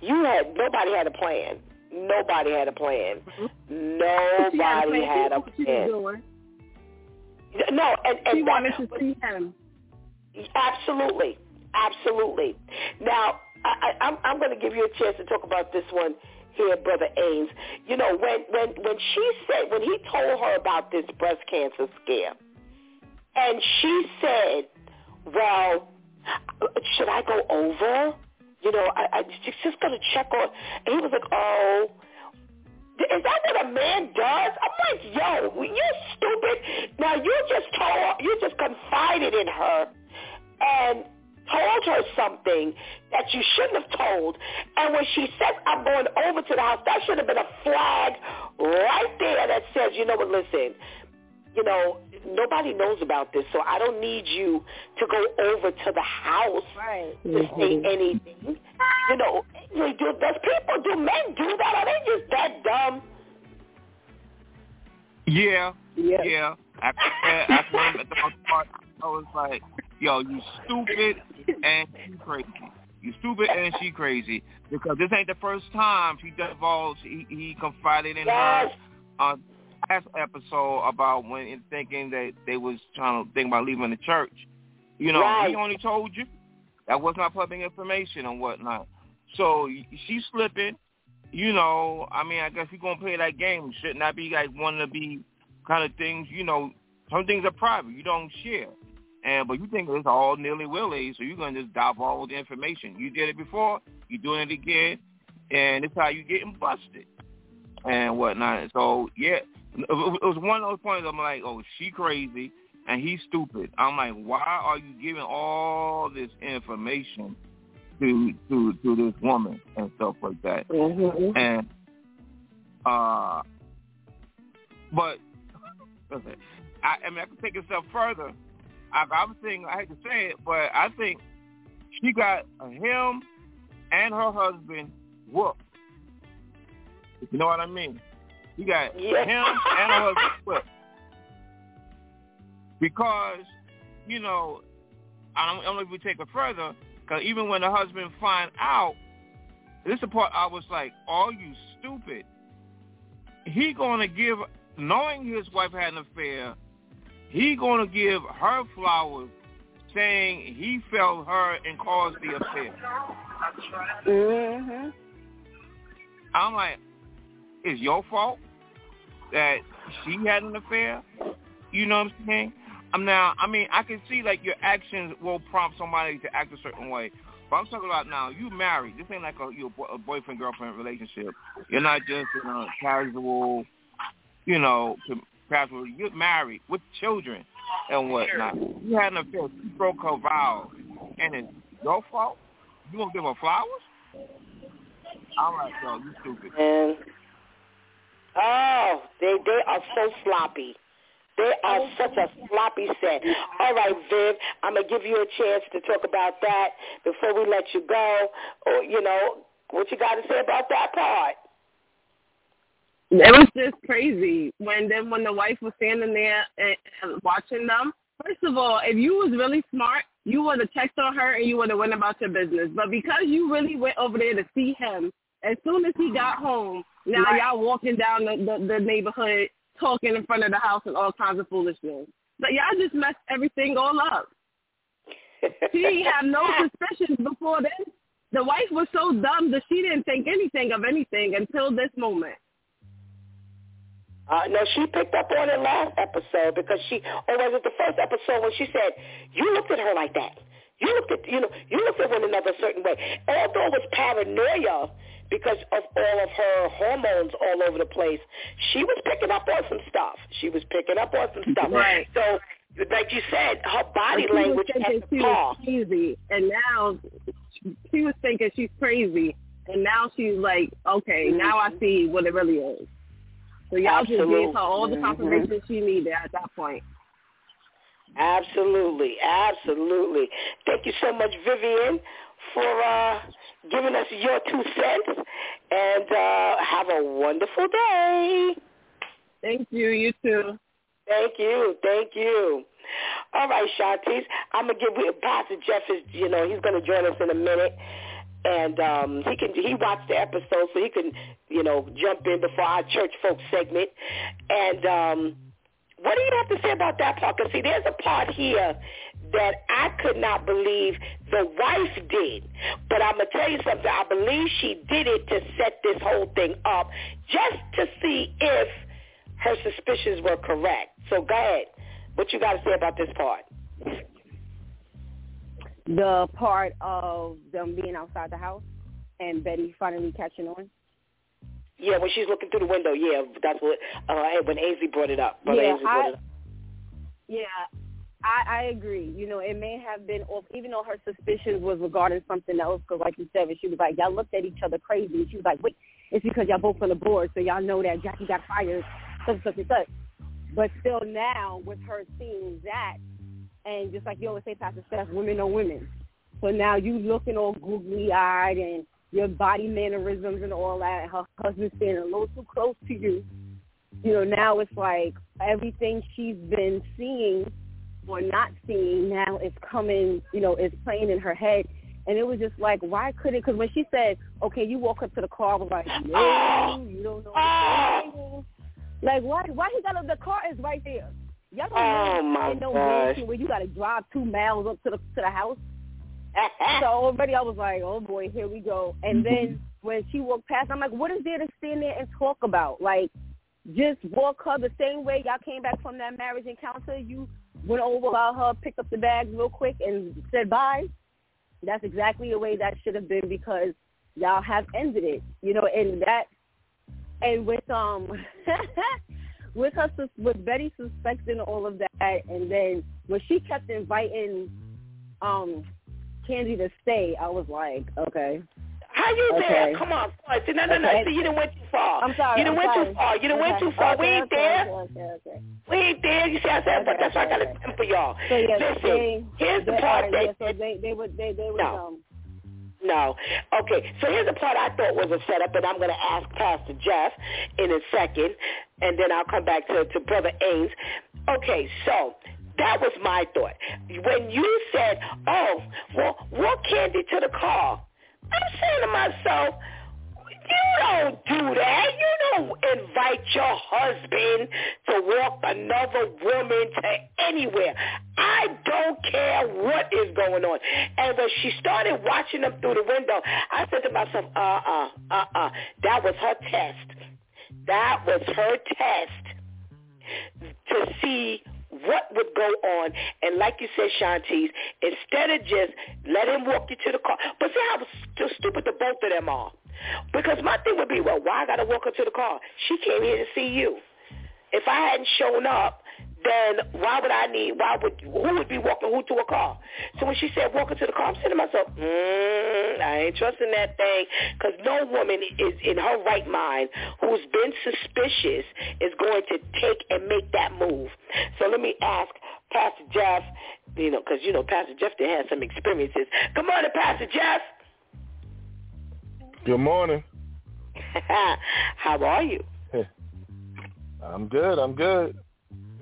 Speaker 2: you had, nobody had a plan. Nobody had a plan.
Speaker 9: Mm-hmm. Had
Speaker 2: Nobody
Speaker 9: a
Speaker 2: had a
Speaker 9: plan. She was
Speaker 2: plan. No, and, and
Speaker 9: She
Speaker 2: that-
Speaker 9: wanted to see him.
Speaker 2: Absolutely, absolutely. Now, I, I, I'm, I'm going to give you a chance to talk about this one here, Brother Ames. You know, when when when she said when he told her about this breast cancer scare, and she said, "Well, should I go over? You know, I, I she's just going to check on." And he was like, "Oh." Is that what a man does? I'm like, yo, you stupid. Now you just told, you just confided in her and told her something that you shouldn't have told. And when she said, I'm going over to the house, that should have been a flag right there that says, you know what, listen, you know, nobody knows about this, so I don't need you to go over to the house
Speaker 7: Right.
Speaker 2: to say mm-hmm. anything. You know, they do, does people, do men do that? Are they just that dumb?
Speaker 8: Yeah,
Speaker 9: Yeah.
Speaker 8: yeah. After that, after that, at the most part, I was like, yo, you stupid and she crazy. You stupid and she crazy. Because this ain't the first time she divulged, he, he confided in her
Speaker 2: Yes.
Speaker 8: on last episode about when in thinking that they was trying to think about leaving the church. You know,
Speaker 2: Right.
Speaker 8: he only told you. That was not public information and whatnot. So she's slipping. You know, I mean, I guess we're gonna play that game. Should not that be like one to be kind of things. You know, some things are private. You don't share. And but you think it's all nilly willy, so you're gonna just divulge all the information. You did it before, you're doing it again, and it's how you getting busted and whatnot. So yeah, it it was one of those points. I'm like, oh, she crazy and he's stupid. I'm like, why are you giving all this information to to to this woman and stuff like that?
Speaker 9: Mm-hmm.
Speaker 8: And uh, but I, I mean, I could take it a step further. I, I'm saying I hate to say it, but I think She got him and her husband whooped. You know what I mean? She got
Speaker 2: Yeah.
Speaker 8: him and her husband whooped. Because, you know, I don't, I don't know if we take it further, because even when the husband find out, this is the part I was like, "Are you stupid?" He gonna give, knowing his wife had an affair, he gonna give her flowers, saying he felt her and caused the affair.
Speaker 7: Mhm.
Speaker 8: I'm like, it's your fault that she had an affair. You know what I'm saying? I'm now. I mean, I can see like your actions will prompt somebody to act a certain way. But I'm talking about now. You married. This ain't like a your a boyfriend girlfriend relationship. You're not just you know casual. You know, casual. You're married with children and whatnot. You had an affair. You broke her vows, and it's your fault. You gonna give her flowers? I'm like, yo, you stupid.
Speaker 2: And oh, they they are so sloppy. They are oh. such a sloppy set. All right, Viv, I'm gonna give you a chance to talk about that before we let you go. Or you know, what you got to say about that part?
Speaker 9: It was just crazy when then when the wife was standing there and, and watching them. First of all, if you was really smart, you would have checked on her and you would have went about your business. But because you really went over there to see him, as soon as he got home, now y'all walking down the, the, the neighborhood talking in front of the house and all kinds of foolishness. But y'all just messed everything all up. She didn't have no suspicions before then. The wife was so dumb that she didn't think anything of anything until this moment.
Speaker 2: Uh, no, she picked up on it last episode because she, or was it the first episode when she said, you looked at her like that. You looked at, you know, you looked at one another a certain way. Although it was paranoia because of all of her hormones all over the place, she was picking up on some stuff. She was picking up on some stuff.
Speaker 9: Right.
Speaker 2: So, like you said, her body
Speaker 9: she
Speaker 2: language
Speaker 9: was thinking
Speaker 2: at
Speaker 9: she
Speaker 2: car.
Speaker 9: was crazy, and now she was thinking she's crazy, and now she's like, okay, now I see what it really is. So y'all just gave her all the
Speaker 2: Absolutely.
Speaker 9: confirmation she needed at that point.
Speaker 2: Absolutely, absolutely. Thank you so much, Vivian, for uh, giving us your two cents, and uh, have a wonderful day.
Speaker 9: Thank you. You too.
Speaker 2: Thank you, thank you. All right, Shantice, I'm gonna give we Pastor Jeff is you know he's gonna join us in a minute, and um, he can he watched the episode so he can you know jump in before our church folk segment, and um, what do you have to say about that part? Because see, there's a part here that I could not believe the wife did. But I'm to tell you something. I believe she did it to set this whole thing up just to see if her suspicions were correct. So go ahead. What you got to say about this part?
Speaker 7: The part of them being outside the house and Betty finally catching on.
Speaker 2: Yeah, when she's looking through the window, yeah, that's what, uh, when Ainsley brought it up. Brother
Speaker 7: yeah,
Speaker 2: Ainsley brought
Speaker 7: I,
Speaker 2: it up.
Speaker 7: yeah, I, I agree. You know, it may have been off, even though her suspicions was regarding something else. Because, like you said, she was like, y'all looked at each other crazy. And she was like, wait, it's because y'all both on the board, so y'all know that Jackie got fired, such such such. But still, now with her seeing that, and just like you always say, Pastor Steph, women are women. So now you looking all googly eyed and your body mannerisms and all that. Her husband standing a little too close to you. You know, now it's like everything she's been seeing or not seeing now is coming, you know, is playing in her head. And it was just like, why couldn't, because when she said, okay, you walk up to the car, I was like, no, you don't know. Like, why, why he got, the car is right there. Y'all don't
Speaker 2: Oh,
Speaker 7: know
Speaker 2: my
Speaker 7: no
Speaker 2: gosh.
Speaker 7: mansion where you got to drive two miles up to the, to the house. so already I was like, oh boy, here we go. And then when she walked past, I'm like, what is there to stand there and talk about? Like, just walk her the same way y'all came back from that marriage encounter. You went over about her, picked up the bags real quick, and said bye. That's exactly the way that should have been because y'all have ended it, you know. And that, and with um, with her with Betty suspecting all of that, and then when she kept inviting um Candy to stay, I was like, okay.
Speaker 2: How you
Speaker 7: Okay.
Speaker 2: there? Come on, no, no, no.
Speaker 7: Okay.
Speaker 2: See, you didn't went too far.
Speaker 7: I'm sorry.
Speaker 2: You didn't
Speaker 7: I'm
Speaker 2: went
Speaker 7: sorry.
Speaker 2: too far. You didn't went too far. we ain't there.
Speaker 7: Okay, okay, okay.
Speaker 2: We ain't there. You see, I said, but that's why I got a temper y'all.
Speaker 7: So yeah,
Speaker 2: Listen,
Speaker 7: they,
Speaker 2: here's the part that
Speaker 7: yeah, so they they would they they would
Speaker 2: No.
Speaker 7: um
Speaker 2: No. Okay, so here's the part I thought was a setup, and I'm going to ask Pastor Jeff in a second, and then I'll come back to, to Brother Ames. Okay, so that was my thought. When you said, oh, well, walk Candy to the car, I'm saying to myself, you don't do that. You don't invite your husband to walk another woman to anywhere. I don't care what is going on. And when she started watching them through the window, I said to myself, uh-uh, uh-uh. That was her test. That was her test to see what would go on. And like you said, Shantice, instead of just let him walk you to the car. But see how st- stupid the both of them are. Because my thing would be, well, why I got to walk her to the car? She came here to see you. If I hadn't shown up, then why would I need, why would, who would be walking who to a car? So when she said walk her to the car, I'm saying to myself, mm, I ain't trusting that thing because no woman is in her right mind who's been suspicious is going to take and make that move. So let me ask Pastor Jeff, you know, because, you know, Pastor Jeff did have some experiences. Good morning, Pastor Jeff.
Speaker 10: Good morning.
Speaker 2: How are you?
Speaker 10: I'm good. I'm good.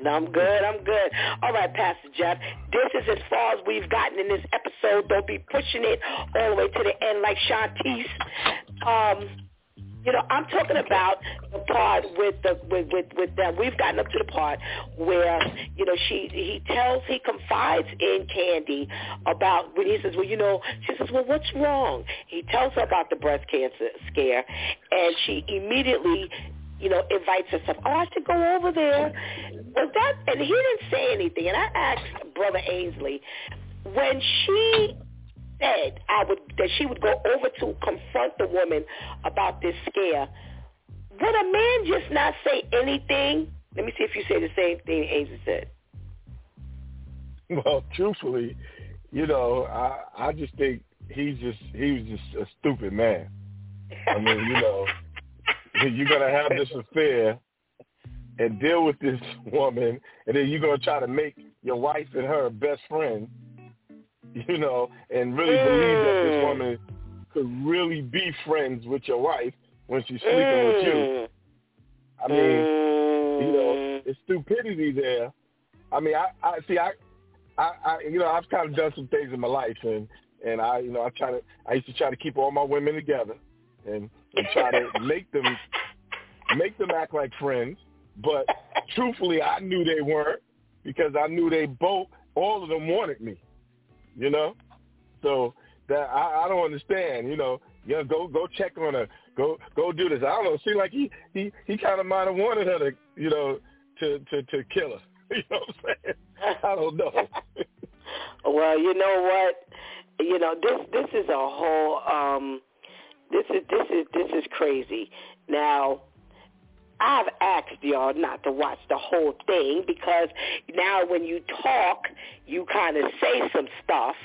Speaker 2: No, I'm good. I'm good. All right, Pastor Jeff. This is as far as we've gotten in this episode. Don't be pushing it all the way to the end like Shantice. Um, you know, I'm talking about the part with the with with with them. We've gotten up to the part where you know she he tells he confides in Candy about when he says, well, you know, she says, well, what's wrong? He tells her about the breast cancer scare, and she immediately you know, invites herself. Oh, I should go over there. Was that? And he didn't say anything. And I asked Brother Ainsley when she said I would that she would go over to confront the woman about this scare. Would a man just not say anything? Let me see if you say the same thing Ainsley said.
Speaker 10: Well, truthfully, you know, I I just think he's just he was just a stupid man. I mean, you know, you're gonna have this affair and deal with this woman, and then you're gonna try to make your wife and her best friend, you know, and really believe that this mm. woman could really be friends with your wife when she's sleeping with you. Mm. I mean, you know, mm. it's stupidity there. I mean, I, I see, I, I, I, you know, I've kind of done some things in my life, and and I, you know, I try to, I used to try to keep all my women together, and, and try to make them, make them act like friends. But truthfully, I knew they weren't because I knew they both, all of them wanted me, you know. So that I, I don't understand, you know. Yeah, go go check on her. Go go do this. I don't know. Seemed like he he he kind of might have wanted her to, you know, to to to kill her. You know what I'm saying? I don't know.
Speaker 2: well, you know what? You know this this is a whole um this is this is this is crazy. Now, I've asked y'all not to watch the whole thing because now when you talk, you kind of say some stuff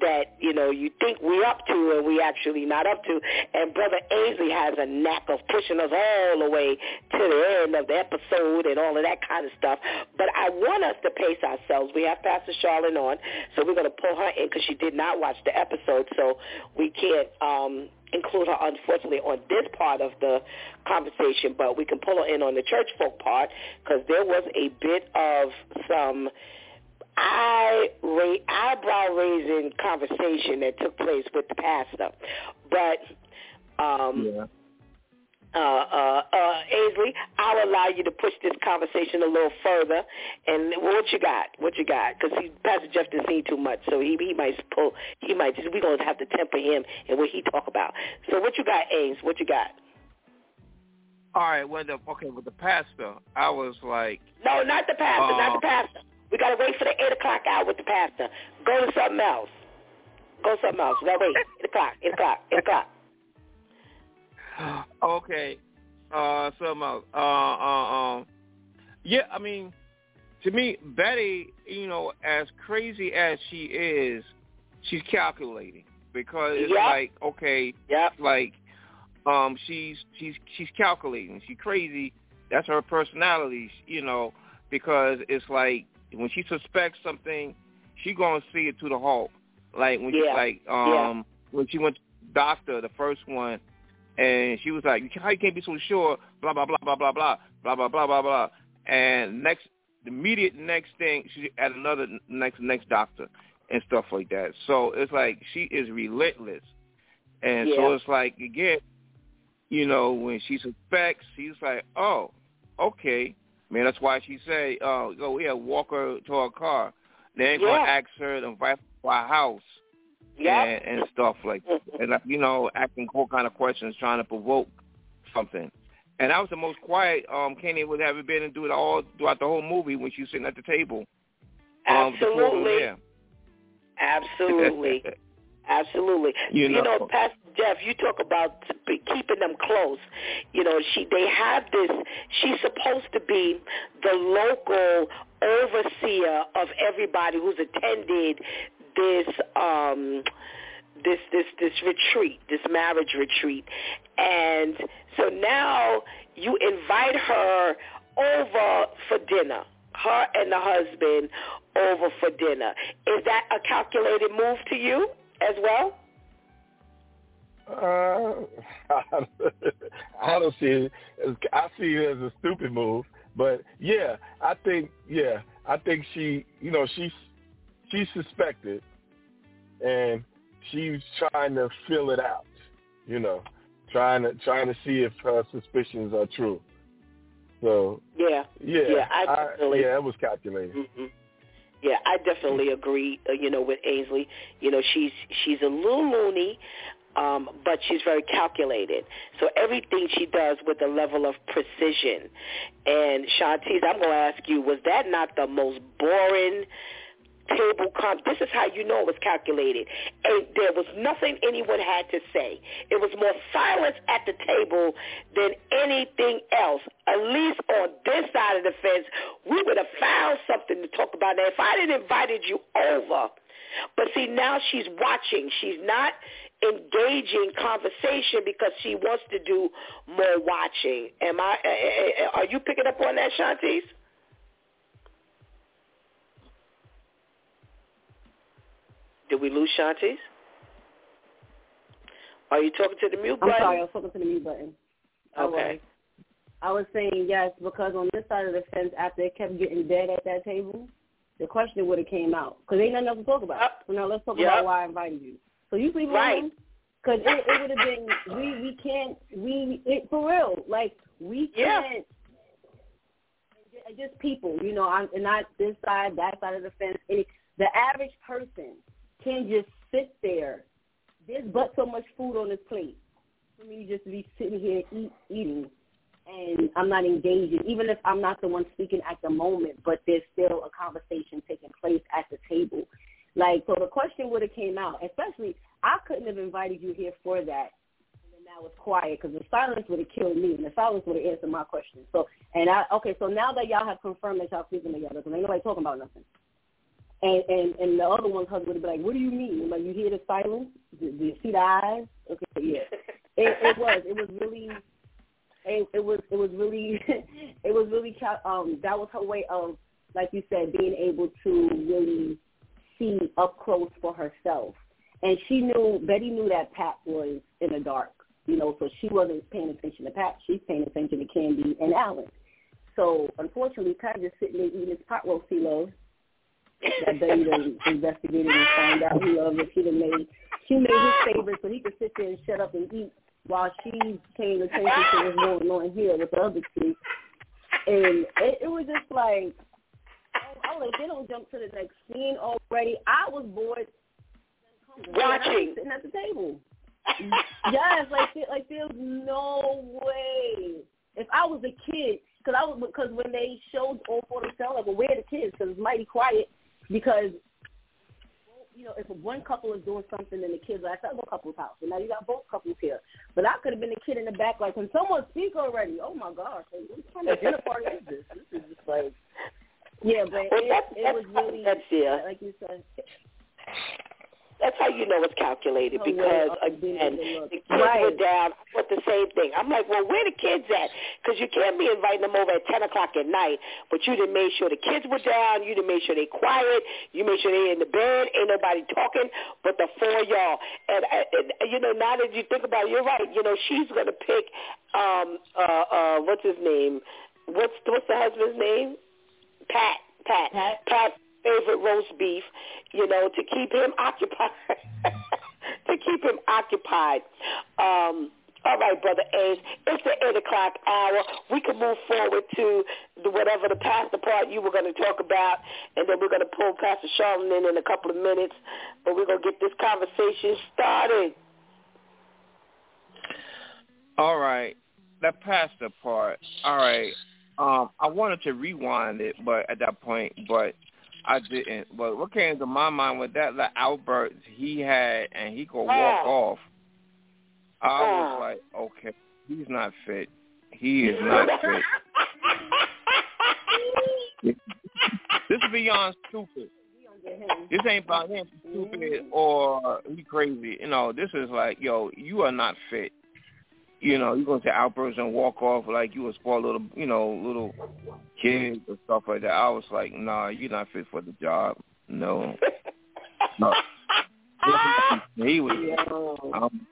Speaker 2: that you know you think we up to and we actually not up to. And Brother Ainsley has a knack of pushing us all the way to the end of the episode and all of that kind of stuff. But I want us to pace ourselves. We have Pastor Charlotte on, so we're going to pull her in because she did not watch the episode, so we can't. um include her unfortunately on this part of the conversation, but we can pull her in on the church folk part because there was a bit of some eye ra- eyebrow raising conversation that took place with the pastor. But um
Speaker 10: yeah.
Speaker 2: uh, uh, uh, Ainsley, I'll allow you to push this conversation a little further. And what you got? What you got? Because Pastor Jeff didn't see too much, so he he might pull. He might just. We're gonna have to temper him and what he talk about. So what you got, Ames? What you got?
Speaker 8: All right, well, the, okay, with the pastor, I was like,
Speaker 2: No, not the pastor.
Speaker 8: Uh,
Speaker 2: not the pastor. We gotta wait for the eight o'clock hour with the pastor. Go to something else. Go to something else. We gotta wait. Eight o'clock. Eight o'clock. Eight o'clock.
Speaker 8: okay, uh, something else. Uh, uh, um, yeah, I mean, to me, Betty, you know, as crazy as she is, she's calculating because it's
Speaker 2: Yep.
Speaker 8: like, okay,
Speaker 2: Yep.
Speaker 8: like, um, she's she's she's calculating. She's crazy. That's her personality, you know. because it's like when she suspects something, she gonna see it to the halt. Like when
Speaker 2: Yeah.
Speaker 8: she like
Speaker 2: Yeah.
Speaker 8: um when she went to the doctor, the first one, and she was like, "How you can't be so sure?" Blah blah blah blah blah blah blah blah blah blah blah. And next, the immediate next thing, she at another next next doctor and stuff like that. So it's like she is relentless, and so it's like again, you know, when she suspects, she's like, "Oh, okay." Man, that's why she say, "Oh, go yeah, walk her to her car." They ain't
Speaker 2: Yeah.
Speaker 8: gonna ask her to invite her to our house
Speaker 2: Yeah.
Speaker 8: and, and stuff like that. And, like, you know, asking all kind of questions, trying to provoke something. And that was the most quiet um Candy would ever been and do it all throughout the whole movie when she was sitting at the table. Um, with the
Speaker 2: Absolutely. Absolutely. Absolutely.
Speaker 8: You know.
Speaker 2: Pastor Jeff, you talk about keeping them close. You know, she they have this. She's supposed to be the local overseer of everybody who's attended this um this this this retreat, this marriage retreat. And so now you invite her over for dinner. Her and the husband over for dinner. Is that a calculated move to you as well?
Speaker 10: Uh, I don't see it. I see it as a stupid move. But yeah, I think yeah, I think she, you know, she's she suspected, and she's trying to fill it out. You know, trying to trying to see if her suspicions are true. So
Speaker 2: Yeah.
Speaker 10: yeah,
Speaker 2: Yeah, I definitely-
Speaker 10: yeah, it was calculated.
Speaker 2: hmm Yeah, I definitely agree. Uh, you know, with Ainsley, you know, she's she's a little loony, um, but she's very calculated. So everything she does with a level of precision. And Shantice, I'm going to ask you, was that not the most boring table con this is how you know it was calculated. And there was nothing anyone had to say. It was more silence at the table than anything else. At least on this side of the fence we would have found something to talk about. Now if i didn't invited you over but see now she's watching. She's not engaging conversation because she wants to do more watching am i uh, uh, are you picking up on that shantice Did we lose Shantice? Are you talking to the mute button?
Speaker 7: I'm sorry, I was talking to the mute button.
Speaker 2: Okay.
Speaker 7: I was saying yes because on this side of the fence, after it kept getting dead at that table, the question would have came out because ain't nothing else to talk about. So now let's talk
Speaker 2: Yep.
Speaker 7: about why I invited you. So you leave it
Speaker 2: Right.
Speaker 7: alone because it, it would have been we we can't we it for real like we can't. ju- Just people, you know, I'm and not this side, that side of the fence. Any, the average person can just sit there. There's but so much food on this plate for me just to be sitting here eat, eating, and I'm not engaging, even if I'm not the one speaking at the moment, but there's still a conversation taking place at the table. Like, so the question would have came out, especially, I couldn't have invited you here for that. And then now it's quiet because the silence would have killed me, and the silence would have answered my question. So, and I, okay, so now that y'all have confirmed that y'all sleeping together, because ain't nobody talking about nothing. And and and the other one's husband would be like, "What do you mean? Like you hear the silence? Do, do you see the eyes?" Okay, yeah. It, it was. It was really. It, it was. It was really. it was really. Um, that was her way of, like you said, being able to really see up close for herself. And she knew. Betty knew that Pat was in the dark. You know, so she wasn't paying attention to Pat. She's paying attention to Candy and Alan. So unfortunately, Pat just sitting there eating his pot roast he that Betty done investigated and found out he loved it. She done made she made his favorite so he could sit there and shut up and eat while she's paying attention to what's going on here with the other two. And it, it was just like I like, they don't jump to the next scene already. I was bored
Speaker 2: Watching.
Speaker 7: Sitting at the table. yes, like like there's no way. If I was a kid, because I was because when they showed all four of them, like, well, where are the kids? Because it's mighty quiet. Because you know, if one couple is doing something and the kids are at the other couple's house, and now you got both couples here. But I could have been the kid in the back, like, can someone speak already? Oh my gosh, like, what kind of dinner party is this? This is just like, yeah, but
Speaker 2: Well,
Speaker 7: it,
Speaker 2: that's-
Speaker 7: it was really
Speaker 2: that's- yeah.
Speaker 7: like you said.
Speaker 2: That's how you know it's calculated because again, the kids were down. I thought the same thing. I'm like, well, where the kids at? Because you can't be inviting them over at 10 o'clock at night, but you didn't make sure the kids were down. You didn't make sure they quiet. You made sure they in the bed. Ain't nobody talking but the four of y'all. And, and, and you know, now that you think about it, you're right. You know, she's gonna pick um uh uh what's his name? What's what's the husband's name? Pat. Pat.
Speaker 7: Pat.
Speaker 2: Pat's favorite roast beef. You know, to keep him occupied. to keep him occupied. Um, all right, Brother Ace, it's the 8 o'clock hour. We can move forward to the, whatever the pastor part you were going to talk about, and then we're going to pull Pastor Charlene in in a couple of minutes, but we're going to get this conversation started.
Speaker 8: All right, that pastor part. All right, um, I wanted to rewind it, but at that point, but I didn't. But what came to my mind was that the outburst he had, and he could walk
Speaker 2: Oh.
Speaker 8: off. I was
Speaker 2: Oh.
Speaker 8: like, okay, he's not fit. He is not fit. this is beyond stupid. This ain't about him stupid mm-hmm. or he crazy. You know, this is like, yo, you are not fit. You know, you're gonna say outbursts and walk off like you a spoiled little, you know, little kid or stuff like that. I was like, nah, you're not fit for the job. No, no. he was. Um,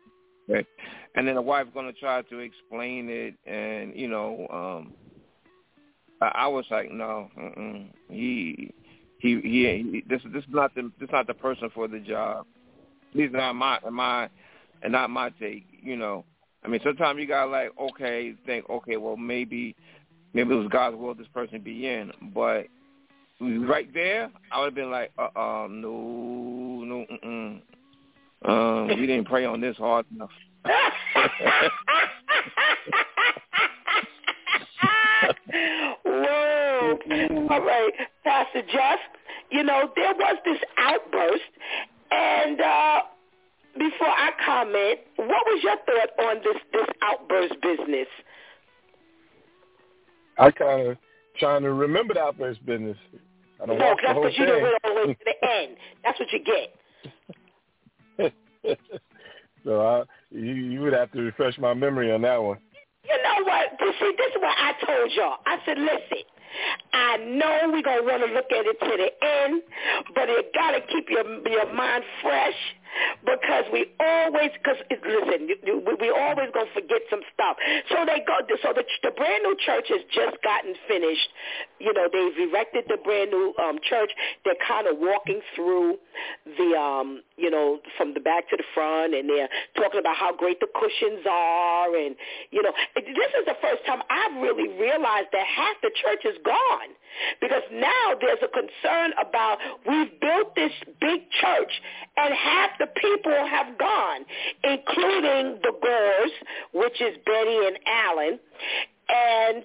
Speaker 8: okay. And then the wife gonna try to explain it, and you know, um I, I was like, no, mm-mm. he, he, he, he. This, this is not the, this is not the person for the job. These not my, my, and not my take. You know, I mean, sometimes you gotta like, okay, think, okay, well, maybe, maybe it was God's will this person be in, but right there, I would have been like, uh, uh no, no, mm-mm. Um, we didn't pray on this hard enough.
Speaker 2: Whoa. All right, Pastor Jeff, you know, there was this outburst, and uh, before I comment, what was your thought on this, this outburst business?
Speaker 10: I kind of trying to remember the outburst business. I don't
Speaker 2: No, that's because you didn't wait all the way to the end. That's what you get.
Speaker 10: so I, you, you would have to refresh my memory on that one.
Speaker 2: You know what? See, this is what I told y'all. I said, listen, I know we're going to want to look at it to the end, but you got to keep your your mind fresh because we always, because listen, you, you, we, we always to forget some stuff. So they go, so the, the brand new church has just gotten finished. You know, they've erected the brand new um, church. They're kind of walking through the, um, you know, from the back to the front, and they're talking about how great the cushions are, and you know, this is the first time I've really realized that half the church is gone because now there's a concern about we've built this big church and half the people have gone, including the Gores, which is Betty and Allan, and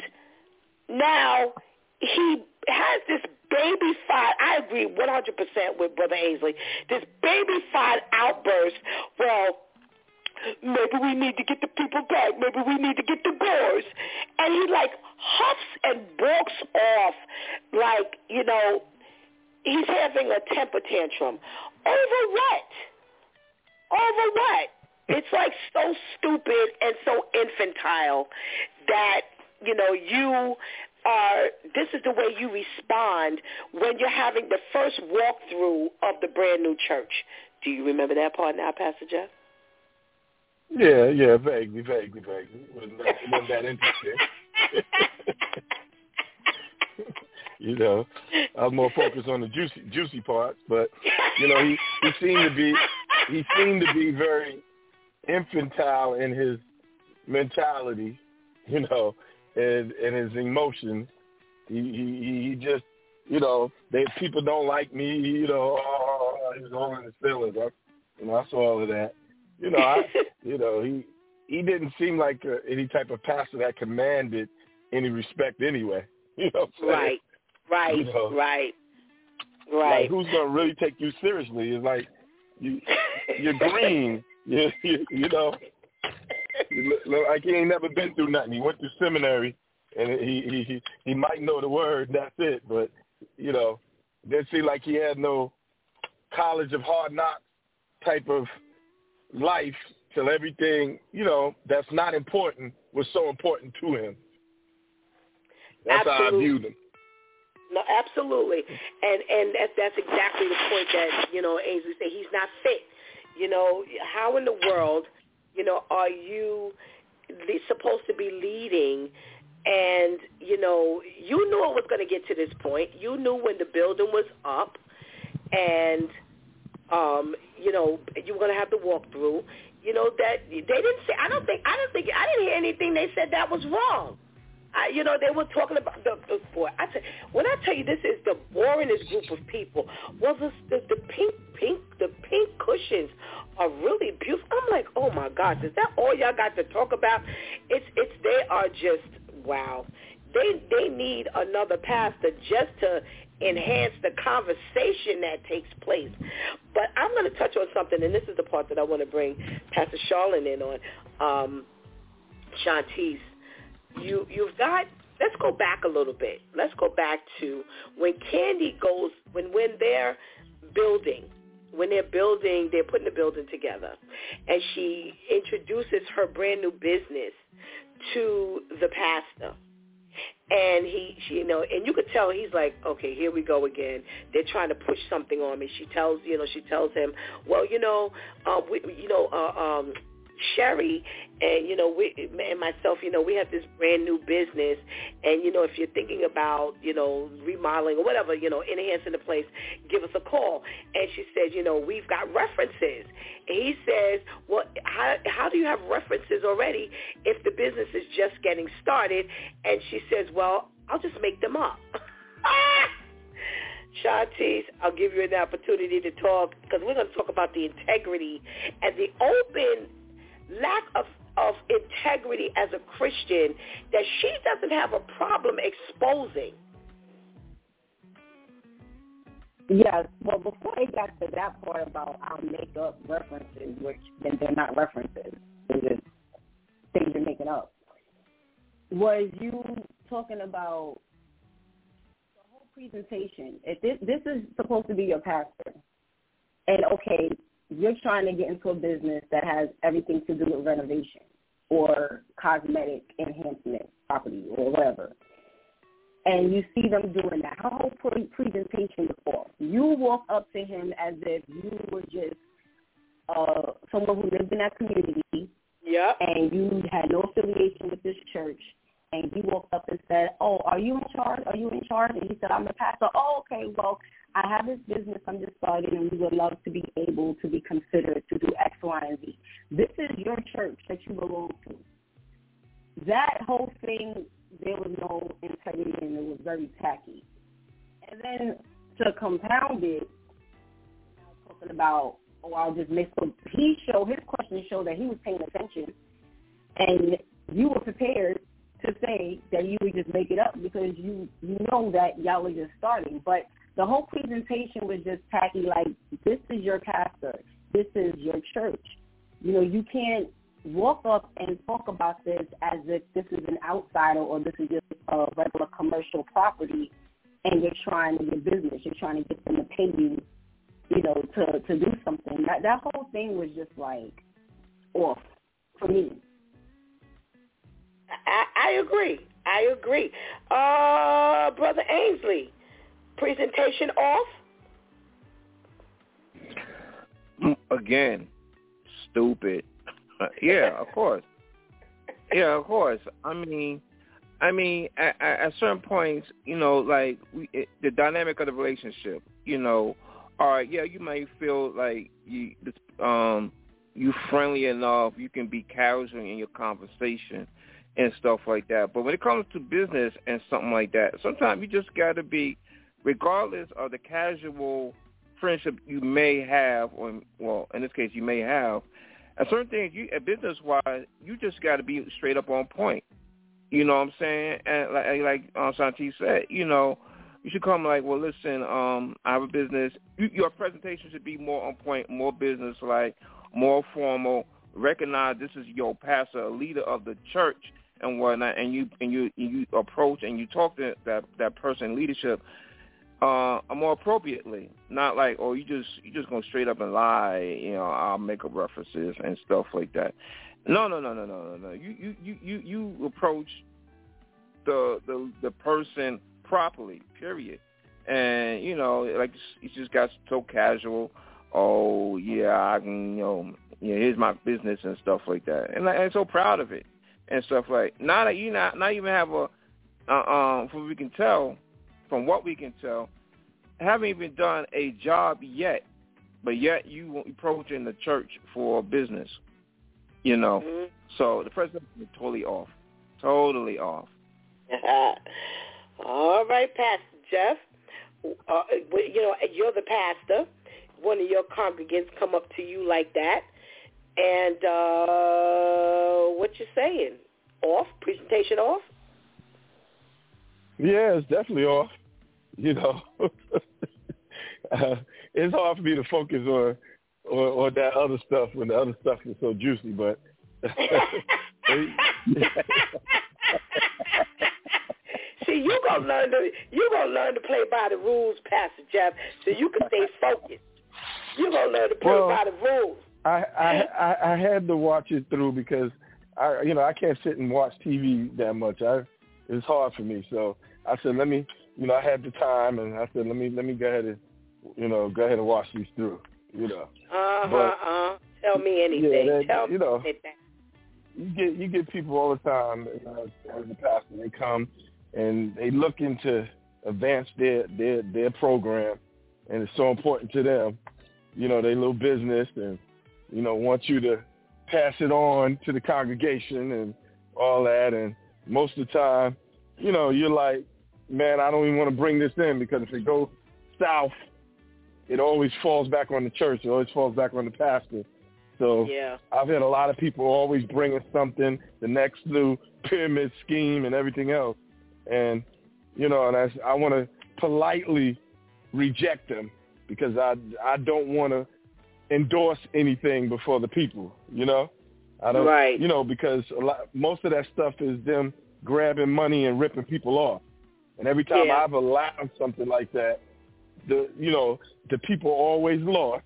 Speaker 2: now he has this baby fight. I agree 100% with Brother Ainsley. This baby fight outburst. Well, maybe we need to get the people back. Maybe we need to get the Gores. And he like huffs and balks off like, you know, he's having a temper tantrum. Over what? Over what? It's like so stupid and so infantile that, you know, you are, this is the way you respond when you're having the first walkthrough of the brand new church. Do you remember that part now, Pastor Jeff?
Speaker 10: Yeah, yeah, vaguely, vaguely, vaguely. Wasn't that, wasn't that interesting. you know, I was more focused on the juicy, juicy parts, but you know, he he seemed to be he seemed to be very infantile in his mentality, you know, and and his emotions. He he he just you know, they people don't like me, you know, oh, he was all in his feelings. I, you know, I saw all of that. You know, I you know, he he didn't seem like uh, any type of pastor that commanded any respect anyway. You know, what I'm saying?
Speaker 2: Right, right,
Speaker 10: You know.
Speaker 2: right,
Speaker 10: Like,
Speaker 2: right.
Speaker 10: who's gonna really take you seriously? It's like you you're green. You, you, you know, you look, look like he ain't never been through nothing. He went through seminary, and he he he, he might know the word. That's it. But you know, didn't seem like he had no college of hard knocks type of life till everything, you know, that's not important was so important to him. That's
Speaker 2: Absolutely.
Speaker 10: how I viewed him.
Speaker 2: No, absolutely, and and that's that's exactly the point that you know Ainsley said he's not fit. You know, how in the world, you know, are you supposed to be leading? And you know, you knew it was going to get to this point. You knew when the building was up, and um, you know, you were going to have the walkthrough. You know that they didn't say. I don't think. I don't think. I didn't hear anything. They said that was wrong. I, you know, they were talking about the, the boy. I tell, when I tell you this is the boringest group of people. Well, the, the the pink pink the pink cushions are really beautiful. I'm like, oh my gosh, is that all y'all got to talk about? It's it's they are just wow. They they need another pastor just to enhance the conversation that takes place. But I'm going to touch on something, and this is the part that I want to bring Pastor Charlene in on. Um, Shantice, you you've got let's go back a little bit. Let's go back to when Candy goes when when they're building when they're building they're putting the building together. And she introduces her brand new business to the pastor. And he she you know and you could tell he's like okay here we go again. They're trying to push something on me. She tells you know she tells him well you know uh we you know uh um Sherry and you know we and myself you know we have this brand new business. And you know if you're thinking about you know remodeling or whatever you know enhancing the place give us a call. And she said you know we've got references. And he says well how how do you have references already if the business is just getting started? And she says well I'll just make them up. Shantice, I'll give you an opportunity to talk because we're going to talk about the integrity and the open lack of of integrity as a Christian that she doesn't have a problem exposing.
Speaker 7: Yes. Well, before I got to that part about I'll make up references, which then they're not references, they're just things you're making up. Was you talking about the whole presentation? If this this is supposed to be your pastor, and okay, you're trying to get into a business that has everything to do with renovation or cosmetic enhancement property or whatever, and you see them doing that, how whole pre- presentation before. You walk up to him as if you were just uh, someone who lived in that community,
Speaker 2: yeah,
Speaker 7: and you had no affiliation with this church, and you walked up and said, "Oh, are you in charge? Are you in charge?" And he said, "I'm the pastor." Oh, okay. Well, I have this business I'm just starting, and we would love to be able to be considered to do X, Y, and Z. This is your church that you belong to. That whole thing, there was no integrity, and it was very tacky. And then to compound it, talking about, oh, I'll just make some. He showed his question showed that he was paying attention, and you were prepared to say that you would just make it up because you you know that y'all were just starting. But the whole presentation was just tacky. Like this is your pastor, this is your church. You know, you can't walk up and talk about this as if this is an outsider or this is just a regular commercial property, and you're trying to get business. You're trying to get them to pay you, you know, to to do something. That that whole thing was just like off for me.
Speaker 2: I, I agree. I agree. Uh, Brother Ainsley, presentation off?
Speaker 8: Mm, Again, stupid. Uh, yeah, of course. Yeah, of course. I mean, I mean, at, at certain points, you know, like we, it, the dynamic of the relationship, you know, right, yeah, you may feel like you, um, you friendly enough, you can be casual in your conversation and stuff like that. But when it comes to business and something like that, sometimes you just got to be, regardless of the casual friendship you may have, or well, in this case, you may have. At certain things, you, business wise, you just got to be straight up on point. You know what I'm saying? And like like um, Shanti said, you know, you should come like, well, listen, um, I have a business. You, your presentation should be more on point, more business like, more formal. Recognize this is your pastor, a leader of the church and whatnot, and you and you and you approach and you talk to that that person leadership uh, more appropriately. Not like, oh, you just you just gonna straight up and lie. You know, I'll make up references and stuff like that. No, no, no, no, no, no, no. You you you you you approach the the the person properly. Period. And you know, like it just got so casual. Oh yeah, I can you know, yeah, here's my business and stuff like that. And I'm so proud of it and stuff like. Not that you not not even have a uh, um, from we can tell, from what we can tell, haven't even done a job yet, but yet you approaching the church for business, you know.
Speaker 2: Mm-hmm.
Speaker 8: So the president is totally off, totally off.
Speaker 2: All right, Pastor Jeff. Uh, you know, you're the pastor. One of your congregants come up to you like that, and uh, what you saying? Off? Presentation off?
Speaker 10: Yeah, it's definitely off. You know, uh, it's hard for me to focus on on, on that other stuff when the other stuff is so juicy. But
Speaker 2: See, you gonna learn to you gonna learn to play by the rules, Pastor Jeff, so you can stay focused. You gonna learn to play
Speaker 10: Well,
Speaker 2: by the rules.
Speaker 10: I, I I I had to watch it through because I you know I can't sit and watch TV that much. I it's hard for me. So I said let me you know I had the time and I said let me let me go ahead and you know go ahead and watch these through. You know.
Speaker 2: Uh huh.
Speaker 10: But-
Speaker 2: Uh. Tell me anything.
Speaker 10: Yeah, that-
Speaker 2: Tell
Speaker 10: you know.
Speaker 2: anything.
Speaker 10: you get you get people all the time uh, as a pastor. They come and they look into advance their their their program, and it's so important to them. You know, their little business, and you know want you to pass it on to the congregation and all that. And most of the time, you know, you're like, man, I don't even want to bring this in because if it goes south, it always falls back on the church. It always falls back on the pastor. So
Speaker 2: Yeah.
Speaker 10: I've had a lot of people always bringing something, the next new pyramid scheme and everything else. And, you know, and I, I want to politely reject them because I, I don't want to endorse anything before the people, you know? I don't,
Speaker 2: Right.
Speaker 10: you know, because a lot, most of that stuff is them grabbing money and ripping people off. And every time
Speaker 2: Yeah.
Speaker 10: I've allowed something like that, the, you know, the people always lost.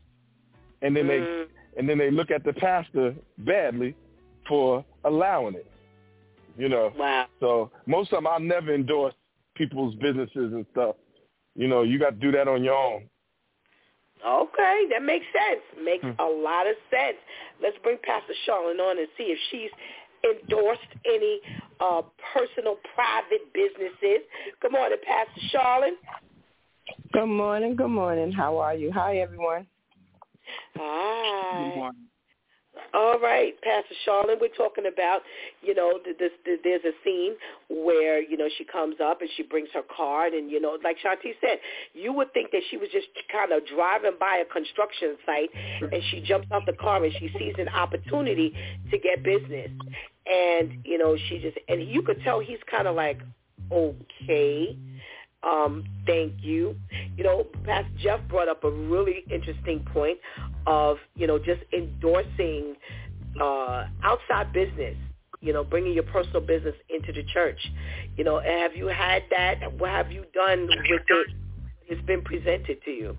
Speaker 10: And then they
Speaker 2: Mm.
Speaker 10: and then they look at the pastor badly for allowing it. You know.
Speaker 2: Wow.
Speaker 10: So most of them, I'll never endorse people's businesses and stuff. You know, you got to do that on your own.
Speaker 2: Okay, that makes sense. Makes
Speaker 10: Hmm.
Speaker 2: a lot of sense. Let's bring Pastor Charlotte on and see if she's endorsed any uh, personal, private businesses. Good morning, Pastor Charlotte.
Speaker 11: Good morning. Good morning. How are you? Hi, everyone.
Speaker 2: Hi. All right, Pastor Charlotte, we're talking about, you know, th- this, there's a scene where, you know, she comes up and she brings her card and, you know, like Shanti said, you would think that she was just kind of driving by a construction site and she jumps out the car and she sees an opportunity to get business. And, you know, she just, and you could tell he's kind of like, okay, um, thank you. You know, Pastor Jeff brought up a really interesting point of, you know, just endorsing uh, outside business, you know, bringing your personal business into the church. You know, have you had that? What have you done with it? It's been presented to you.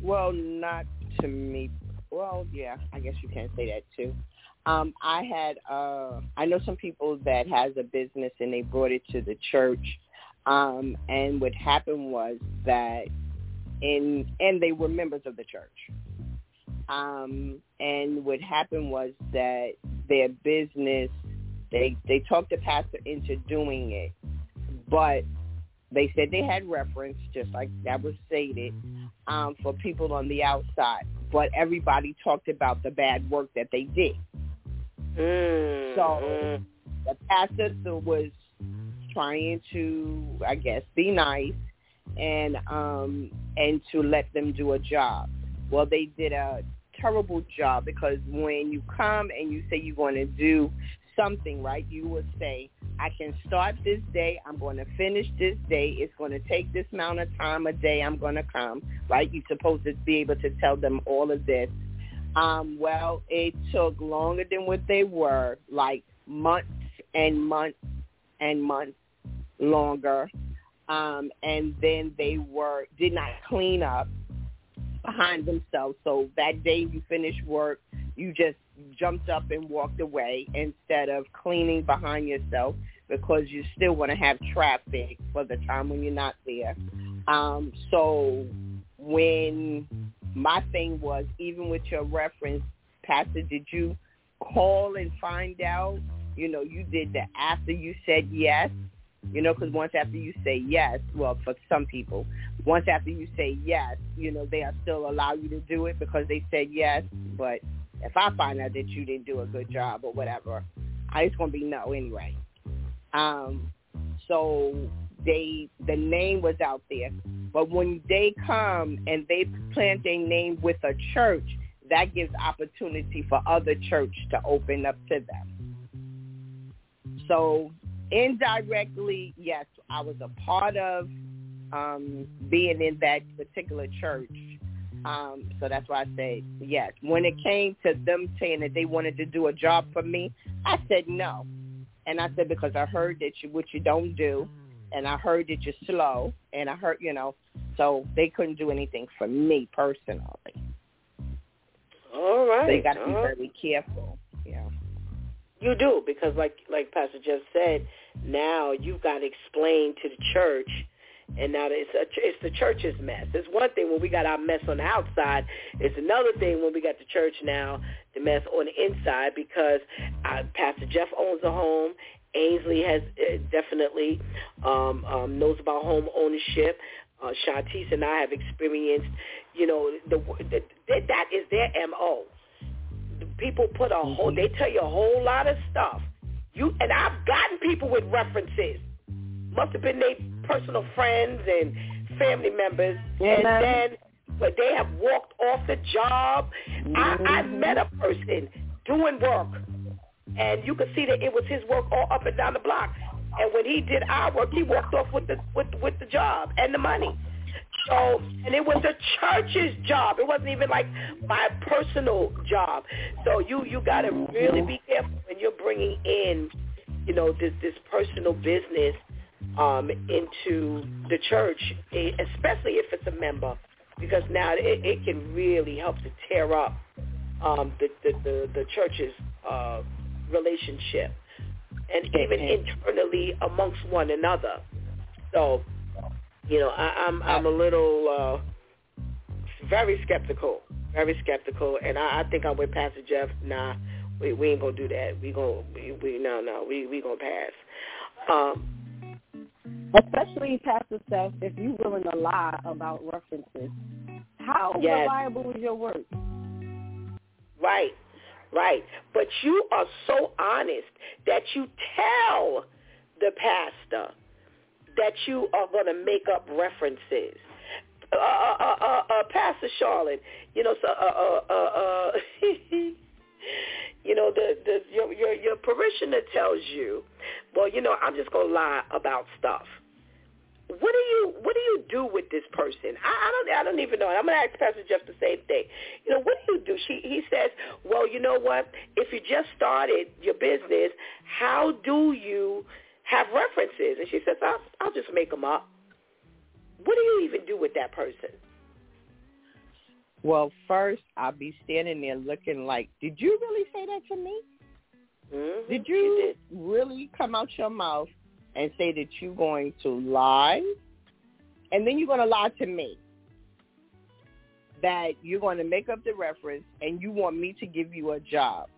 Speaker 11: Well, not to me. Well, yeah, I guess you can say that too. Um, I had, uh, I know some people that has a business and they brought it to the church. Um, and what happened was that in, and they were members of the church. Um, and what happened was that their business, they, they talked the pastor into doing it, but they said they had reference, just like that was stated, um, for people on the outside. But everybody talked about the bad work that they did.
Speaker 2: Mm,
Speaker 11: So the pastor was trying to, I guess, be nice and um and to let them do a job. Well, they did a terrible job because when you come and you say you're going to do something, right? You would say, I can start this day. I'm going to finish this day. It's going to take this amount of time a day. I'm going to come, right? You're supposed to be able to tell them all of this. Um, well, it took longer than what they were, like months and months and months longer. um, and then they were did not clean up behind themselves. So that day you finished work, you just jumped up and walked away instead of cleaning behind yourself because you still want to have traffic for the time when you're not there. Um, so when my thing was, even with your reference, Pastor, did you call and find out? You know, you did that after you said yes. You know, because once after you say yes, well, for some people, once after you say yes, you know, they are still allow you to do it because they said yes. But if I find out that you didn't do a good job or whatever, I it's gonna be no anyway. Um, so they the name was out there, but when they come and they plant their name with a church, that gives opportunity for other church to open up to them. So indirectly, yes, I was a part of um, being in that particular church. Um, so that's why I say yes. When it came to them saying that they wanted to do a job for me, I said no. And I said because I heard that you what you don't do, and I heard that you're slow, and I heard you know, so they couldn't do anything for me personally.
Speaker 2: All right.
Speaker 11: So you got to be
Speaker 2: right.
Speaker 11: very careful.
Speaker 2: You do because, like like Pastor Jeff said, now you've got to explain to the church, and now it's a, it's the church's mess. It's one thing when we got our mess on the outside. It's another thing when we got the church now, the mess on the inside because uh, Pastor Jeff owns a home. Ainsley has uh, definitely um, um, knows about home ownership. Uh, Shantice and I have experienced, you know, the, the that is their mo people put a whole mm-hmm. they tell you a whole lot of stuff. You and i've gotten people with references. Must have been their personal friends and family members.
Speaker 11: Yeah.
Speaker 2: and then but they have walked off the job. I i mm-hmm. met a person doing work and you could see that it was his work all up and down the block. And when he did our work he walked off with the with with the job and the money so, and it was the church's job. It wasn't even like my personal job. So you you got to really be careful when you're bringing in, you know, this this personal business um, into the church, especially if it's a member, because now it, it can really help to tear up um, the, the the the church's uh, relationship, and even internally amongst one another. So you know, I, I'm I'm a little uh, very skeptical, very skeptical, and I, I think I'm with Pastor Jeff. Nah, we we ain't gonna do that. We gonna we, we no no we we gonna pass. Um,
Speaker 7: Especially Pastor Steph, if you're willing to lie about references. How
Speaker 2: Yes.
Speaker 7: reliable is your work?
Speaker 2: right, right. But you are so honest that you tell the pastor that you are going to make up references. Uh, uh, uh, uh, uh, Pastor Charlotte, you know, so, uh, uh, uh, uh, you know, the, the your, your your parishioner tells you, well, you know, I'm just going to lie about stuff. What do you what do you do with this person? I, I don't I don't even know. I'm to ask Pastor Jeff the same thing. You know, what do you do? She he says, well, you know what? If you just started your business, how do you have references? And she says, I'll, I'll just make them up. What do you even do with that person?
Speaker 11: Well, first I'll be standing there looking like, did you really say that to me?
Speaker 2: Mm-hmm.
Speaker 11: Did you really come out your mouth and say that you're going to lie? And then you're going to lie to me. That you're going to make up the reference and you want me to give you a job.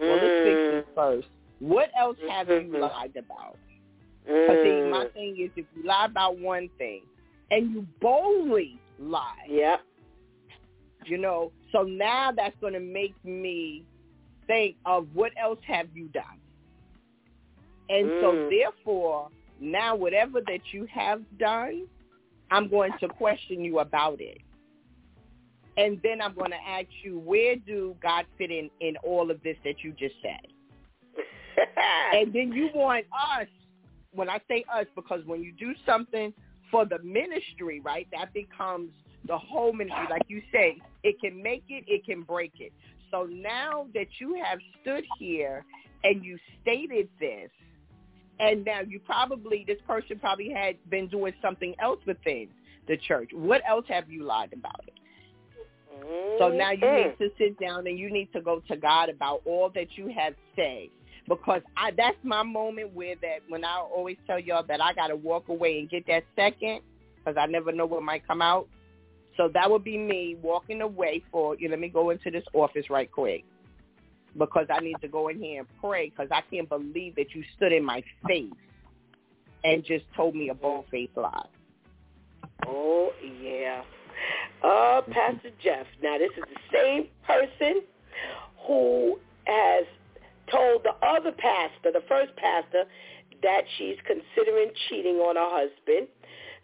Speaker 11: Well, let's fix
Speaker 2: Mm.
Speaker 11: this first. What else have you
Speaker 2: Mhm.
Speaker 11: lied about? See, my
Speaker 2: Mm.
Speaker 11: thing is if you lie about one thing and you boldly lie,
Speaker 2: Yep.
Speaker 11: you know, so now that's going to make me think of what else have you done. And so
Speaker 2: Mm.
Speaker 11: therefore, now whatever that you have done, I'm going to question you about it. And then I'm going to ask you, where do God fit in in all of this that you just said? and then you want us, when I say us, because when you do something for the ministry, right, that becomes the whole ministry. Like you say, it can make it, it can break it. So now that you have stood here and you stated this, And now you probably this person probably had been doing something else within the church. What else have you lied about it? So now you need mm-hmm. to sit down and you need to go to God about all that you have said. Because I that's my moment where that when I always tell y'all that I gotta walk away and get that second because I never know what might come out. So that would be me walking away for you let me go into this office right quick. Because I need to go in here and pray because I can't believe that you stood in my face and just told me a bold faced lie.
Speaker 2: Oh yeah. Uh, Pastor Jeff. Now this is the same person who has told the other pastor, the first pastor, that she's considering cheating on her husband.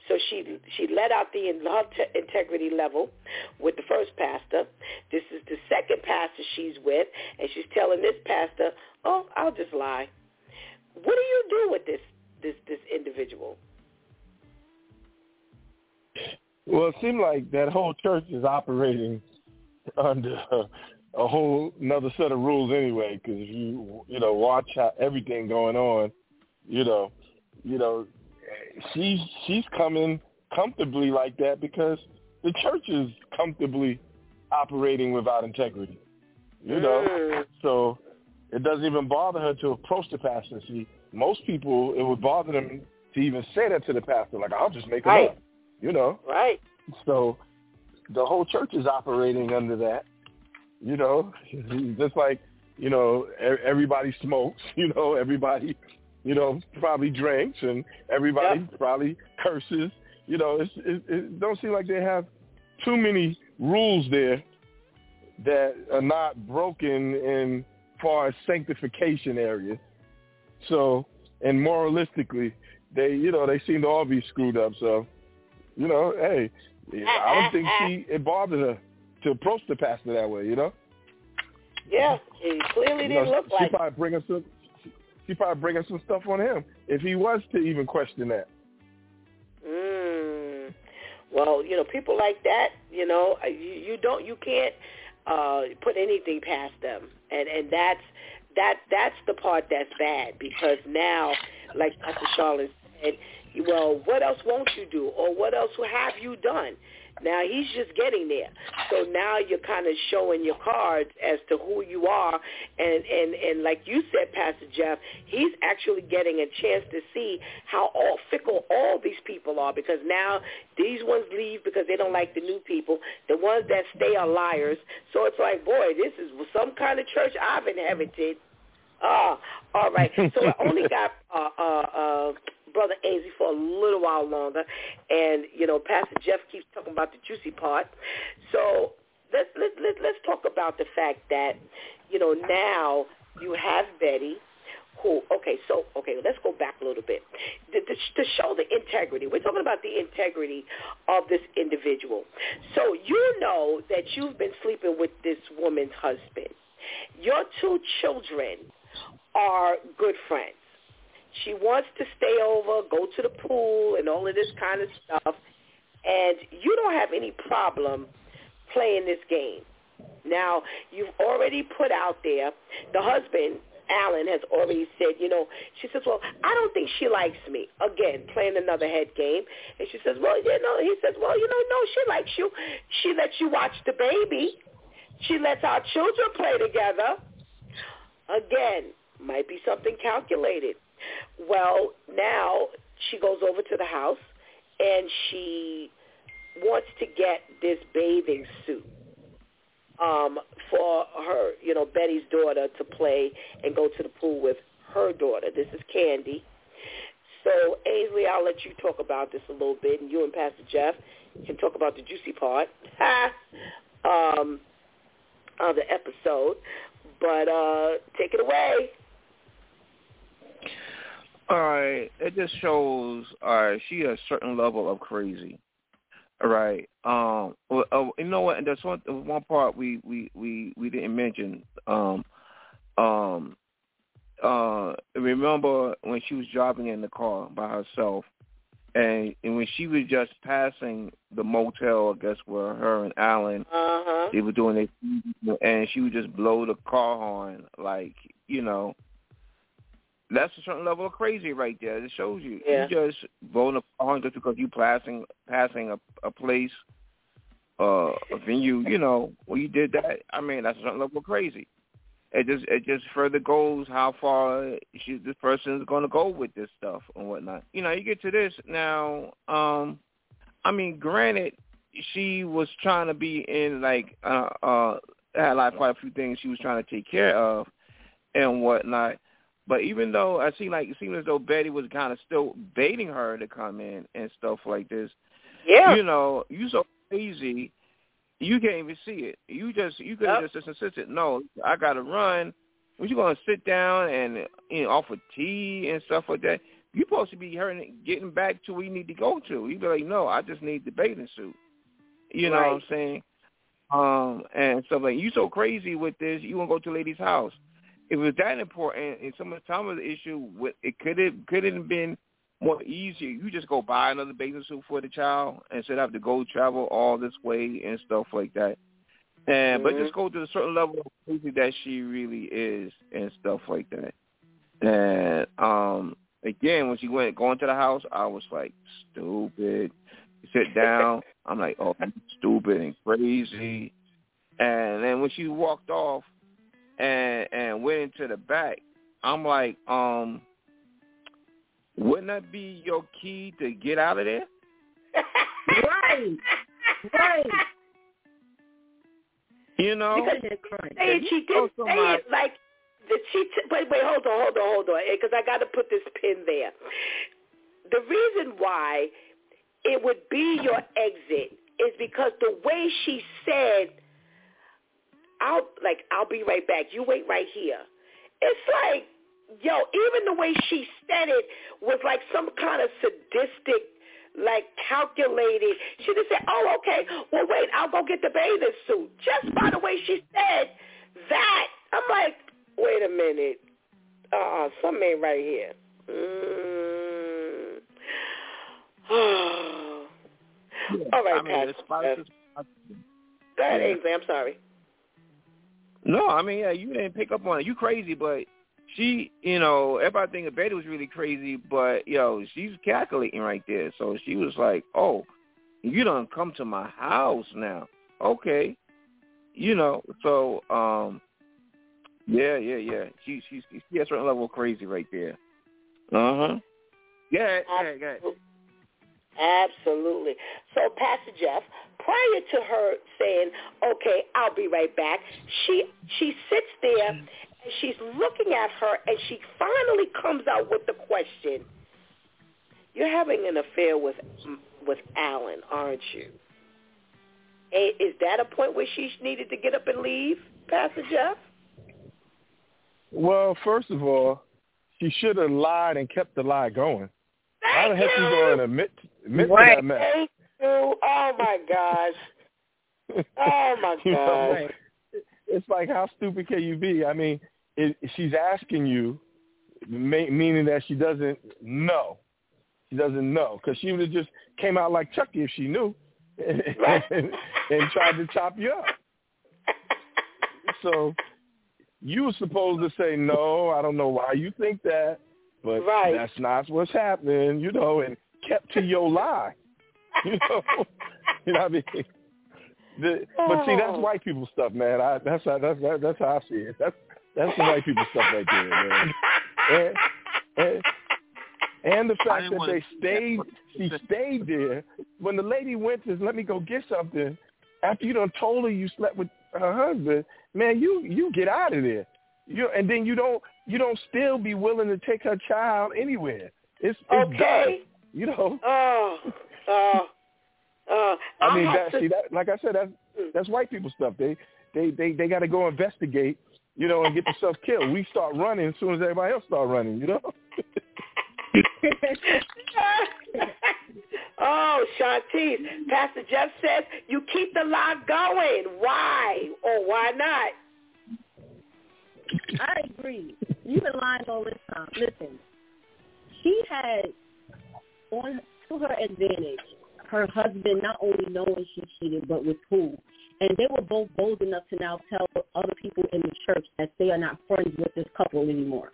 Speaker 2: So she she let out the integrity level with the first pastor. This is the second pastor she's with, and she's telling this pastor, "Oh, I'll just lie." What do you do with this this this individual?
Speaker 10: Well, it seemed like that whole church is operating under a whole another set of rules anyway. Because if you you know watch how everything going on, you know, you know, she's she's coming comfortably like that because the church is comfortably operating without integrity. You know,
Speaker 2: Mm.
Speaker 10: so it doesn't even bother her to approach the pastor. See, most people it would bother them to even say that to the pastor. Like, I'll just make it
Speaker 2: Right.
Speaker 10: up. You know,
Speaker 2: Right.
Speaker 10: so the whole church is operating under that. You know, just like you know everybody smokes. You know, everybody you know probably drinks, and everybody probably curses. You know, it's, it, it don't seem like they have too many rules there that are not broken in far as sanctification areas. So, and moralistically, they you know they seem to all be screwed up. So, you know, hey, I don't think she it bothered her to approach the pastor that way. You know,
Speaker 2: Yeah, it clearly
Speaker 10: you
Speaker 2: didn't
Speaker 10: know,
Speaker 2: look
Speaker 10: she
Speaker 2: like.
Speaker 10: She probably bringing some. She probably bringing some stuff on him if he was to even question that.
Speaker 2: Mm. Well, you know, people like that, you know, uh, you, you don't, you can't uh put anything past them, and and that's that that's the part that's bad because now, like Dr. Charlotte said, well, what else won't you do, or what else have you done? Now he's just getting there. So now you're kind of showing your cards as to who you are, and and and like you said, Pastor Jeff, he's actually getting a chance to see how all fickle all these people are because now these ones leave because they don't like the new people. The ones that stay are liars. So it's like, boy, this is some kind of church I've inherited. Ah, all right. So I only got uh, uh, uh, Brother Ainsley for a little while longer, and you know, Pastor Jeff keeps talking about the juicy part. So let's let's let's, let's talk about the fact that you know now you have Betty. Who? Okay, so okay, let's go back a little bit to, to, to show the integrity. We're talking about the integrity of this individual. So you know that you've been sleeping with this woman's husband. Your two children are good friends. She wants to stay over, go to the pool, and all of this kind of stuff. And you don't have any problem playing this game. Now, you've already put out there, the husband, Allan, has already said, you know, she says, well, I don't think she likes me. Again, playing another head game. And she says, well, you know, he says, well, you know, no, she likes you. She lets you watch the baby. She lets our children play together. Again, might be something calculated. Well, now she goes over to the house and she wants to get this bathing suit um, for her, you know, Betty's daughter to play and go to the pool with her daughter. This is Candy. So, Ainsley, I'll let you talk about this a little bit, and you and Pastor Jeff can talk about the juicy part um, of the episode. But uh, take it away.
Speaker 8: All right, it just shows. All right, she has a certain level of crazy. All right. Um. Well, uh, you know what? And there's one one part we we we we didn't mention. Um. Um. Uh. Remember when she was driving in the car by herself, and and when she was just passing the motel, I guess where her and Allan
Speaker 2: Uh-huh.
Speaker 8: they were doing it, and she would just blow the car horn like you know that's a certain level of crazy right there. It shows you
Speaker 2: Yeah.
Speaker 8: you just voting upon just because you passing passing a, a place, uh, a venue. You know, when you did that, I mean, that's a certain level of crazy. It just it just further goes how far she, this person is going to go with this stuff and whatnot. You know, you get to this now. Um, I mean, granted, she was trying to be in like uh uh had like quite a few things she was trying to take care of and whatnot. But even though I seem like it seemed as though Betty was kind of still baiting her to come in and stuff like this.
Speaker 2: Yeah.
Speaker 8: You know, you so crazy, you can't even see it. You just you could have
Speaker 2: Yep.
Speaker 8: just insisted, no, I got to run. When you gonna sit down and you know offer tea and stuff like that? You're supposed to be hurting, getting back to where you need to go to. You'd be like, no, I just need the bathing suit. You know what I'm saying? Um, and stuff like you so crazy with this, you want to go to a lady's house. If it was that important, and some of the time of the issue, with- it could have could have been more easier. You just go buy another bathing suit for the child instead of have to go travel all this way and stuff like that. And but
Speaker 2: Mhm.
Speaker 8: just go to a certain level of crazy that she really is and stuff like that. And um again, when she went going to the house, I was like, stupid. Sit down. I'm like, oh, I'm stupid and crazy. And then when she walked off and and went into the back, I'm like, um, wouldn't that be your key to get out of there?
Speaker 7: Right. Right.
Speaker 8: You know?
Speaker 7: You could have been crying.
Speaker 2: Say she didn't say it like the she t- wait wait hold on hold on hold on because I got to put this pin there. The reason why it would be your exit is because the way she said, "I'll like I'll be right back. You wait right here." It's like yo, even the way she said it was like some kind of sadistic like calculated. She just said, "Oh, okay. Well, wait, I'll go get the bathing suit." Just by the way she said that, I'm like, "Wait a minute. Uh, something ain't right here." Mm. All right,
Speaker 8: I mean,
Speaker 2: Pastor.
Speaker 8: it's spicy.
Speaker 2: Go ahead,
Speaker 8: Yeah.
Speaker 2: Ainsley. I'm sorry.
Speaker 8: No, I mean, yeah, you didn't pick up on it. You crazy, but she, you know, everybody think that Betty was really crazy, but yo, she's calculating right there. So she was like, "Oh, you don't come to my house now, okay?" You know, so um, yeah, yeah, yeah. She she she has a certain level of crazy right there. Uh huh. Yeah, yeah, yeah.
Speaker 2: Absolutely. So, Pastor Jeff, prior to her saying, "Okay, I'll be right back," she she sits there mm-hmm. and she's looking at her, and she finally comes out with the question: "You're having an affair with with Allan, aren't you?" Is that a point where she needed to get up and leave, Pastor Jeff?
Speaker 10: Well, first of all, she should have lied and kept the lie going. Thank How the heck you going to admit admit to that mess?
Speaker 2: You. Oh my gosh. Oh my
Speaker 10: You know,
Speaker 2: gosh.
Speaker 10: it's like how stupid can you be? I mean, it, she's asking you, ma- meaning that she doesn't know. She doesn't know because she would have just came out like Chucky if she knew, and, and tried to chop you up. So you were supposed to say no. I don't know why you think that, but
Speaker 2: Right.
Speaker 10: that's not what's happening. You know, and kept to your lie. You know, you know what I mean. The, but see, that's white people stuff, man. I, that's how that's that, that's how I see it. That's that's the white people stuff right there, man. And, and, and the fact that they stayed, she stayed there. When the lady went to let me go get something, after you done told her you slept with her husband, man, you you get out of there. You and then you don't you don't still be willing to take her child anywhere. It's it's
Speaker 2: Okay.
Speaker 10: done. You know.
Speaker 2: Oh, oh, oh.
Speaker 10: I mean, that,
Speaker 2: to-
Speaker 10: see that, like I said, that's mm. that's white people stuff. They they they they got to go investigate, you know, and get themselves killed. We start running as soon as everybody else start running, you know.
Speaker 2: oh, Shantice. Pastor Jeff says you keep the lie going. Why or why not?
Speaker 7: I agree. You've been lying all this time. Listen, she had on to her advantage her husband not only knowing she cheated, but with who. And they were both bold enough to now tell other people in the church that they are not friends with this couple anymore.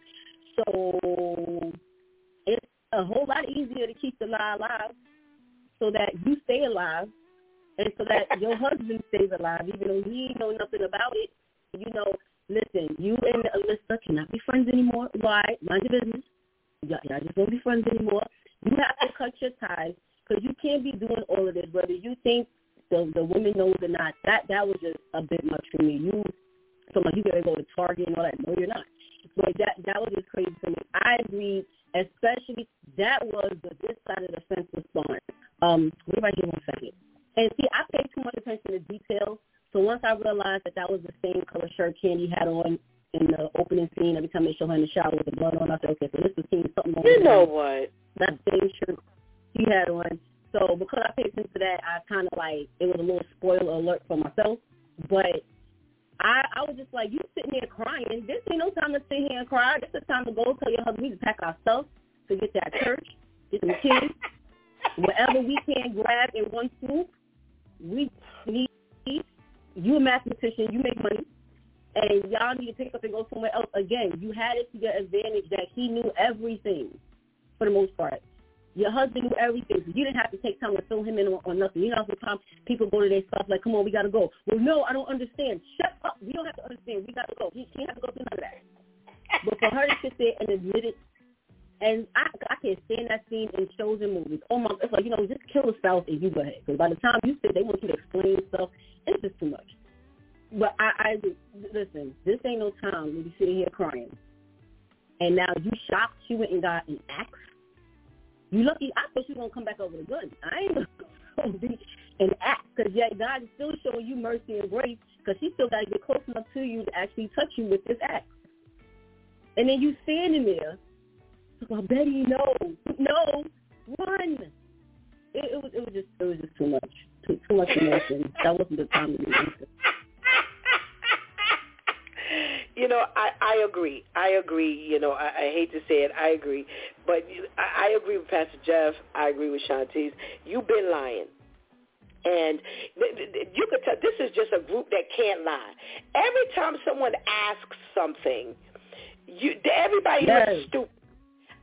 Speaker 7: So it's a whole lot easier to keep the lie alive so that you stay alive and so that your husband stays alive, even though he know nothing about it. You know, listen, you and Alisa cannot be friends anymore. Why? Mind your business. Y'all, y'all just won't be friends anymore. You have to cut your ties because you can't be doing all of this, whether you think the the women knows or not. That that was just a bit much for me. You, so like you gotta go to Target and all that. No, you're not. But that that was just crazy for me. I agree, especially that was the this side of the fence response. Um, wait right give one second. And see, I paid too much attention to details. So once I realized that that was the same color shirt Candy had on in the opening scene, every time they show her in the shower with the blood on, I said, okay, so this is seeing something
Speaker 2: You know what?
Speaker 7: That same shirt he had on. So because I paid attention to that, I kind of like it was a little spoiler alert for myself. But I I was just like, you sitting there crying. This ain't no time to sit here and cry. This is time to go tell your husband we just pack our stuff to get to that church, get some kids, whatever we can grab in one swoop. We need you a mathematician, you make money, and y'all need to pick up and go somewhere else. Again, you had it to your advantage that he knew everything for the most part. Your husband knew everything, you didn't have to take time to fill him in on, on nothing. You know, sometimes people go to their stuff like, "Come on, we gotta go." Well, no, I don't understand. Shut up. We don't have to understand. We gotta go. He can't have to go through none of that. But for her to sit there and admit it, and I, I can't stand that scene in shows and movies. Oh my, it's like you know, just kill the spouse and you go ahead. Because by the time you sit, they want you to explain stuff. It's just too much. But I, I listen. This ain't no time to be sitting here crying. And now you shocked. She went and got an axe. You lucky. I thought she was gonna come back over the gun. I ain't gonna go be an axe because yet God is still showing you mercy and grace because she still got to get close enough to you to actually touch you with this axe. And then you standing there. Well, Betty, no, no, run. It, it was it was just it was just too much, too too much emotion. that wasn't the time to be.
Speaker 2: You know, I I agree. I agree. You know, I, I hate to say it. I agree, but you, I, I agree with Pastor Jeff. I agree with Shantice. You've been lying. And th- th- you could tell this is just a group that can't lie. Every time someone asks something, you everybody
Speaker 7: Yes.
Speaker 2: looks stupid.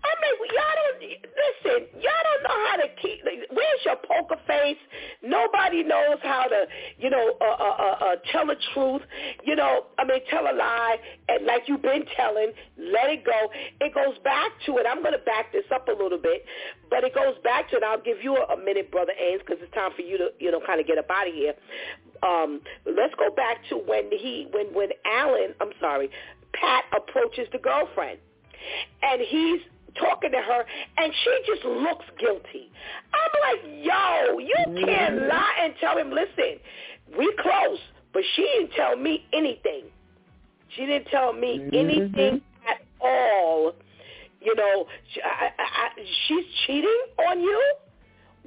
Speaker 2: I mean, y'all don't listen. Y'all don't know how to keep. Where's your poker face? Nobody knows how to, you know, uh, uh, uh, uh, tell the truth. You know, I mean, tell a lie, and like you've been telling, let it go. It goes back to it. I'm going to back this up a little bit, but it goes back to it. I'll give you a, a minute, brother Ames, because it's time for you to, you know, kind of get up out of here. Um, let's go back to when he, when when Allan, I'm sorry, Pat approaches the girlfriend, and he's talking to her and she just looks guilty. I'm like, yo, you can't mm-hmm. lie and tell him, listen, we close, but she didn't tell me anything. She didn't tell me mm-hmm. anything at all. You know, she, I, I, I, she's cheating on you?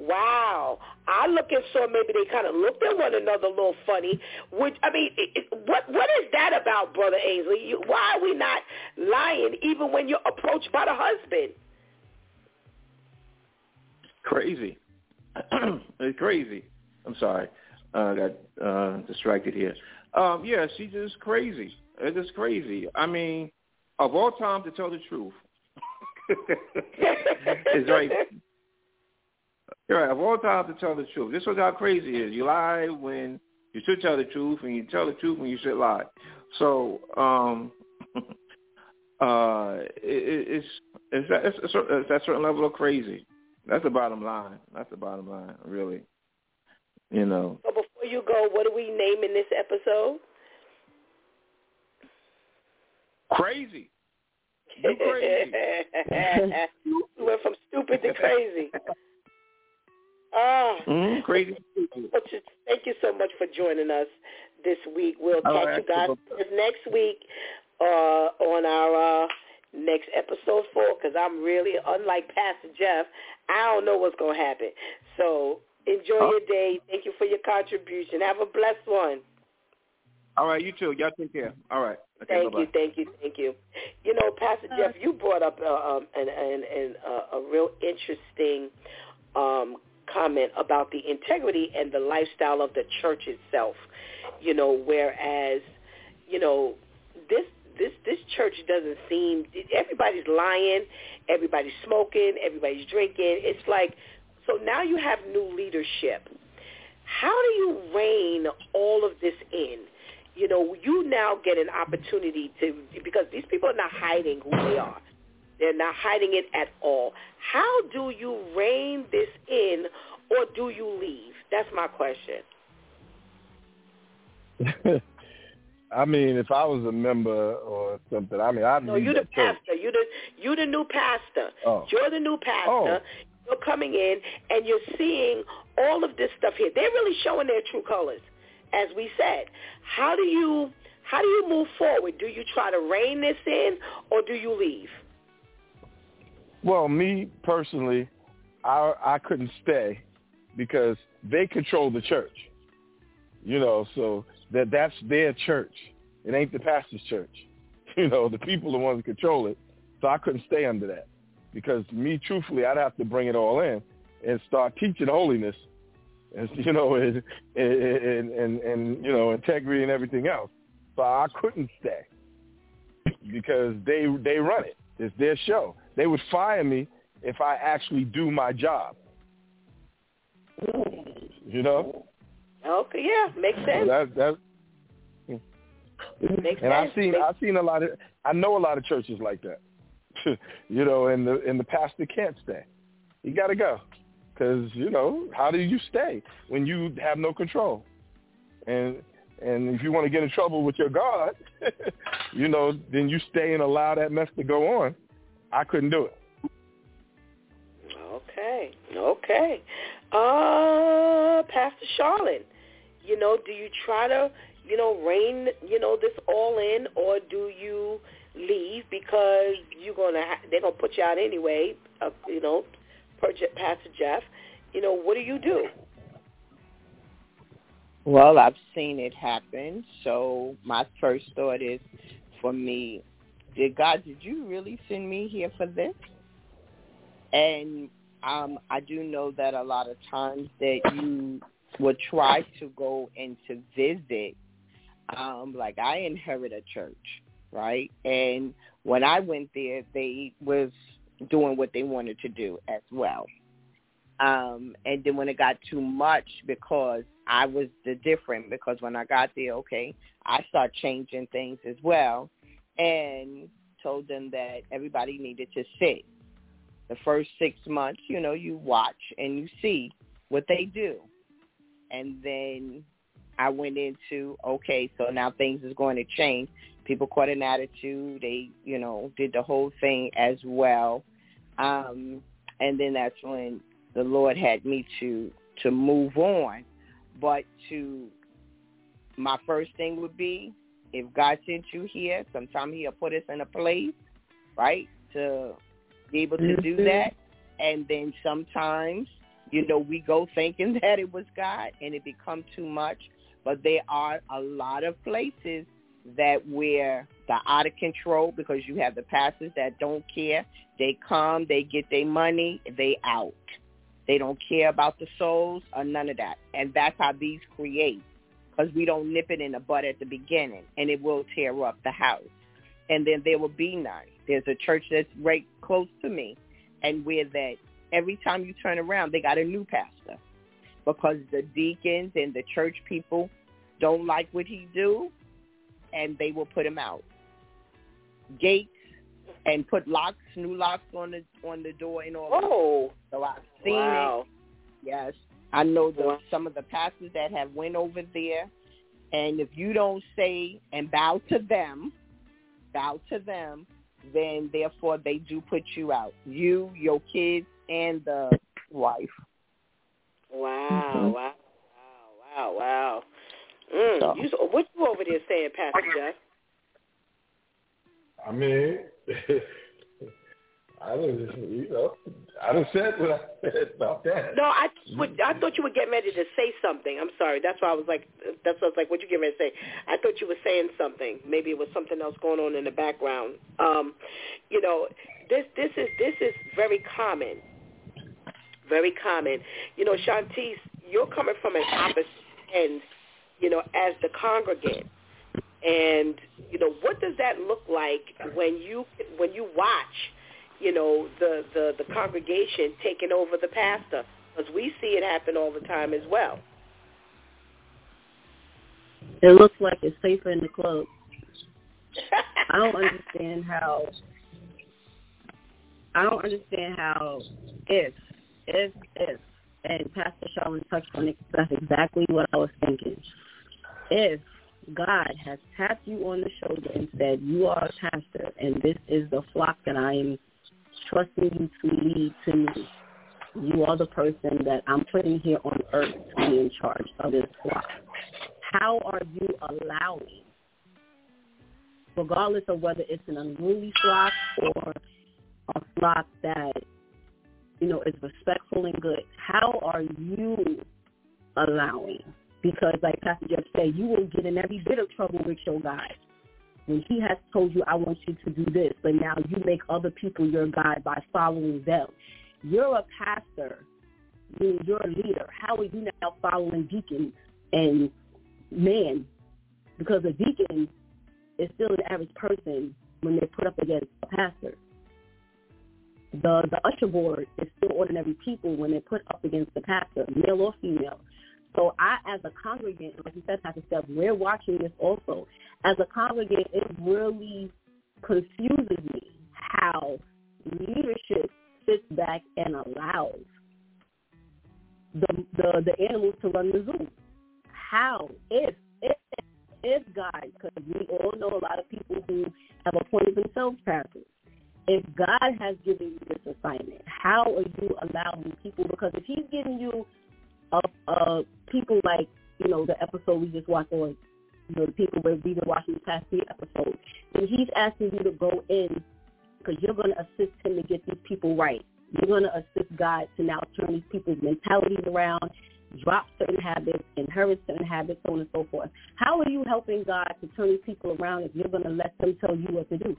Speaker 2: Wow. I look and saw maybe they kind of looked at one another a little funny. Which I mean, it, it, what what is that about, brother Ainsley? You, why are we not lying even when you're approached by the husband?
Speaker 12: Crazy. it's crazy. I'm sorry. Uh, I got uh, distracted here. Um, yeah, she's just crazy. It's just crazy. I mean, of all time to tell the truth, it's right. You're right. Of all time to tell the truth. This was how crazy it is. You lie when you should tell the truth, and you tell the truth when you should lie. So, um, uh, it, it's it's that, it's, it's, it's that certain level of crazy. That's the bottom line. That's the bottom line, really. You know.
Speaker 2: So before you go, what are we naming this episode?
Speaker 12: Crazy. You crazy.
Speaker 2: you went from stupid to crazy. Oh,
Speaker 12: mm, crazy.
Speaker 2: Thank you so much for joining us this week. We'll catch
Speaker 12: right,
Speaker 2: you guys next week uh, on our uh, next episode four because I'm really, unlike Pastor Jeff, I don't know what's going to happen. So enjoy your day. Thank you for your contribution. Have a blessed one.
Speaker 12: All right, you too. Y'all take care. All right. Okay,
Speaker 2: Thank
Speaker 12: bye-bye.
Speaker 2: you, thank you, thank you. You know, Pastor Jeff, you brought up uh, um, an, an, an, uh, a real interesting um, comment about the integrity and the lifestyle of the church itself. You know, whereas, you know, this this this church doesn't seem. Everybody's lying, everybody's smoking, everybody's drinking. It's like so now you have new leadership. How do you rein all of this in? You know, you now get an opportunity to because these people are not hiding who they are. They're not hiding it at all. How do you rein this in, or do you leave? That's my question.
Speaker 10: I mean, if I was a member or something, I mean, I'd
Speaker 2: No,
Speaker 10: leave
Speaker 2: you the pastor. You the you the new pastor.
Speaker 10: Oh.
Speaker 2: You're the new pastor.
Speaker 10: Oh.
Speaker 2: You're coming in and you're seeing all of this stuff here. They're really showing their true colors, as we said. How do you how do you move forward? Do you try to rein this in or do you leave?
Speaker 10: Well, me personally, I I couldn't stay because they control the church. You know, so that that's their church. It ain't the pastor's church. You know, the people are the ones that control it. So I couldn't stay under that because me, truthfully, I'd have to bring it all in and start teaching holiness, and you know, and and and, and you know, integrity and everything else. So I couldn't stay because they they run it. It's their show. They would fire me if I actually do my job. You know,
Speaker 2: Okay, yeah, makes
Speaker 10: so
Speaker 2: sense.
Speaker 10: that that.
Speaker 2: Makes
Speaker 10: and I've seen
Speaker 2: Makes-
Speaker 10: I've seen a lot of I know a lot of churches like that. you know, and the and the pastor can't stay. He got to go because you know how do you stay when you have no control? And and if you want to get in trouble with your God, you know, then you stay and allow that mess to go on. I couldn't do it.
Speaker 2: Okay, okay. Uh, Pastor Charlotte, you know, do you try to, you know, rein, you know, this all in, or do you leave because you're gonna ha- they're gonna put you out anyway? Uh, you know, per Je- Pastor Jeff, you know, what do you do?
Speaker 11: Well, I've seen it happen. So my first thought is for me, did God, did you really send me here for this? And um, I do know that a lot of times that you will try to go and to visit. Um, like I inherit a church, right? And when I went there, they was doing what they wanted to do as well. Um, and then when it got too much, because I was the different, because when I got there, okay, I start changing things as well, and told them that everybody needed to sit. The first six months, you know, you watch and you see what they do, and then I went into okay, so now things is going to change. People caught an attitude. They, you know, did the whole thing as well, um, and then that's when the Lord had me to to move on. But to my first thing would be if God sent you here, sometime He'll put us in a place, right, to be able to do
Speaker 2: Mhm.
Speaker 11: that. And then sometimes, you know, we go thinking that it was God, and it become too much. But there are a lot of places that where they're out of control because you have the pastors that don't care. They come, they get their money, they out. They don't care about the souls or none of that. And that's how these create because we don't nip it in the bud at the beginning and it will tear up the house. And then there will be none. There's a church that's right close to me and where that every time you turn around, they got a new pastor because the deacons and the church people don't like what he do and they will put him out. Gates and put locks, new locks on the on the door and all.
Speaker 2: Oh,
Speaker 11: so I've seen
Speaker 2: wow.
Speaker 11: it. Yes, I know the some of the pastors that have went over there, and if you don't say and bow to them, bow to them, then therefore they do put you out. You, your kids, and the wife.
Speaker 2: Wow,
Speaker 11: Mhm.
Speaker 2: wow, wow, wow, wow. Mm,
Speaker 11: So-
Speaker 2: you, what you over there saying, Pastor Jeff?
Speaker 10: I mean, I was, you know, I done said what I said about that.
Speaker 2: No, I would, I thought you were getting ready to say something. I'm sorry. That's why I was like, that's what I was like, what you getting ready to say? I thought you were saying something. Maybe it was something else going on in the background. Um, you know, this this is this is very common. Very common. You know, Shantice, you're coming from an opposite end, you know, as the congregant. And you know, what does that look like when you when you watch, you know, the the the congregation taking over the pastor? Because we see it happen all the time as well.
Speaker 7: It looks like it's safer in the club. I don't understand how. I don't understand how if if if and Pastor Charlene touched on it. That's exactly what I was thinking. If God has tapped you on the shoulder and said, you are a pastor and this is the flock that I am trusting you to lead to me. You are the person that I'm putting here on earth to be in charge of this flock. How are you allowing, regardless of whether it's an unruly flock or a flock that, you know, is respectful and good, how are you allowing because like Pastor Jeff said, you will get in every bit of trouble with your God. When he has told you, I want you to do this, but now you make other people your God by following them. You're a pastor, you're a leader. How are you now following deacons and men? Because a deacon is still an average person when they're put up against a pastor. The the usher board is still ordinary people when they're put up against the pastor, male or female. So I, as a congregant, like you said, Pastor Steph, we're watching this also. As a congregant, it really confuses me how leadership sits back and allows the the, the animals to run the zoo. How, if, if, if God, because we all know a lot of people who have appointed themselves pastors, if God has given you this assignment, how are you allowing people? Because if He's giving you of uh, people like you know the episode we just watched on you know, the people where we've been watching the past three episodes, and he's asking you to go in because you're going to assist him to get these people right. You're going to assist God to now turn these people's mentalities around, drop certain habits, inherit certain habits, so on and so forth. How are you helping God to turn these people around if you're going to let them tell you what to do?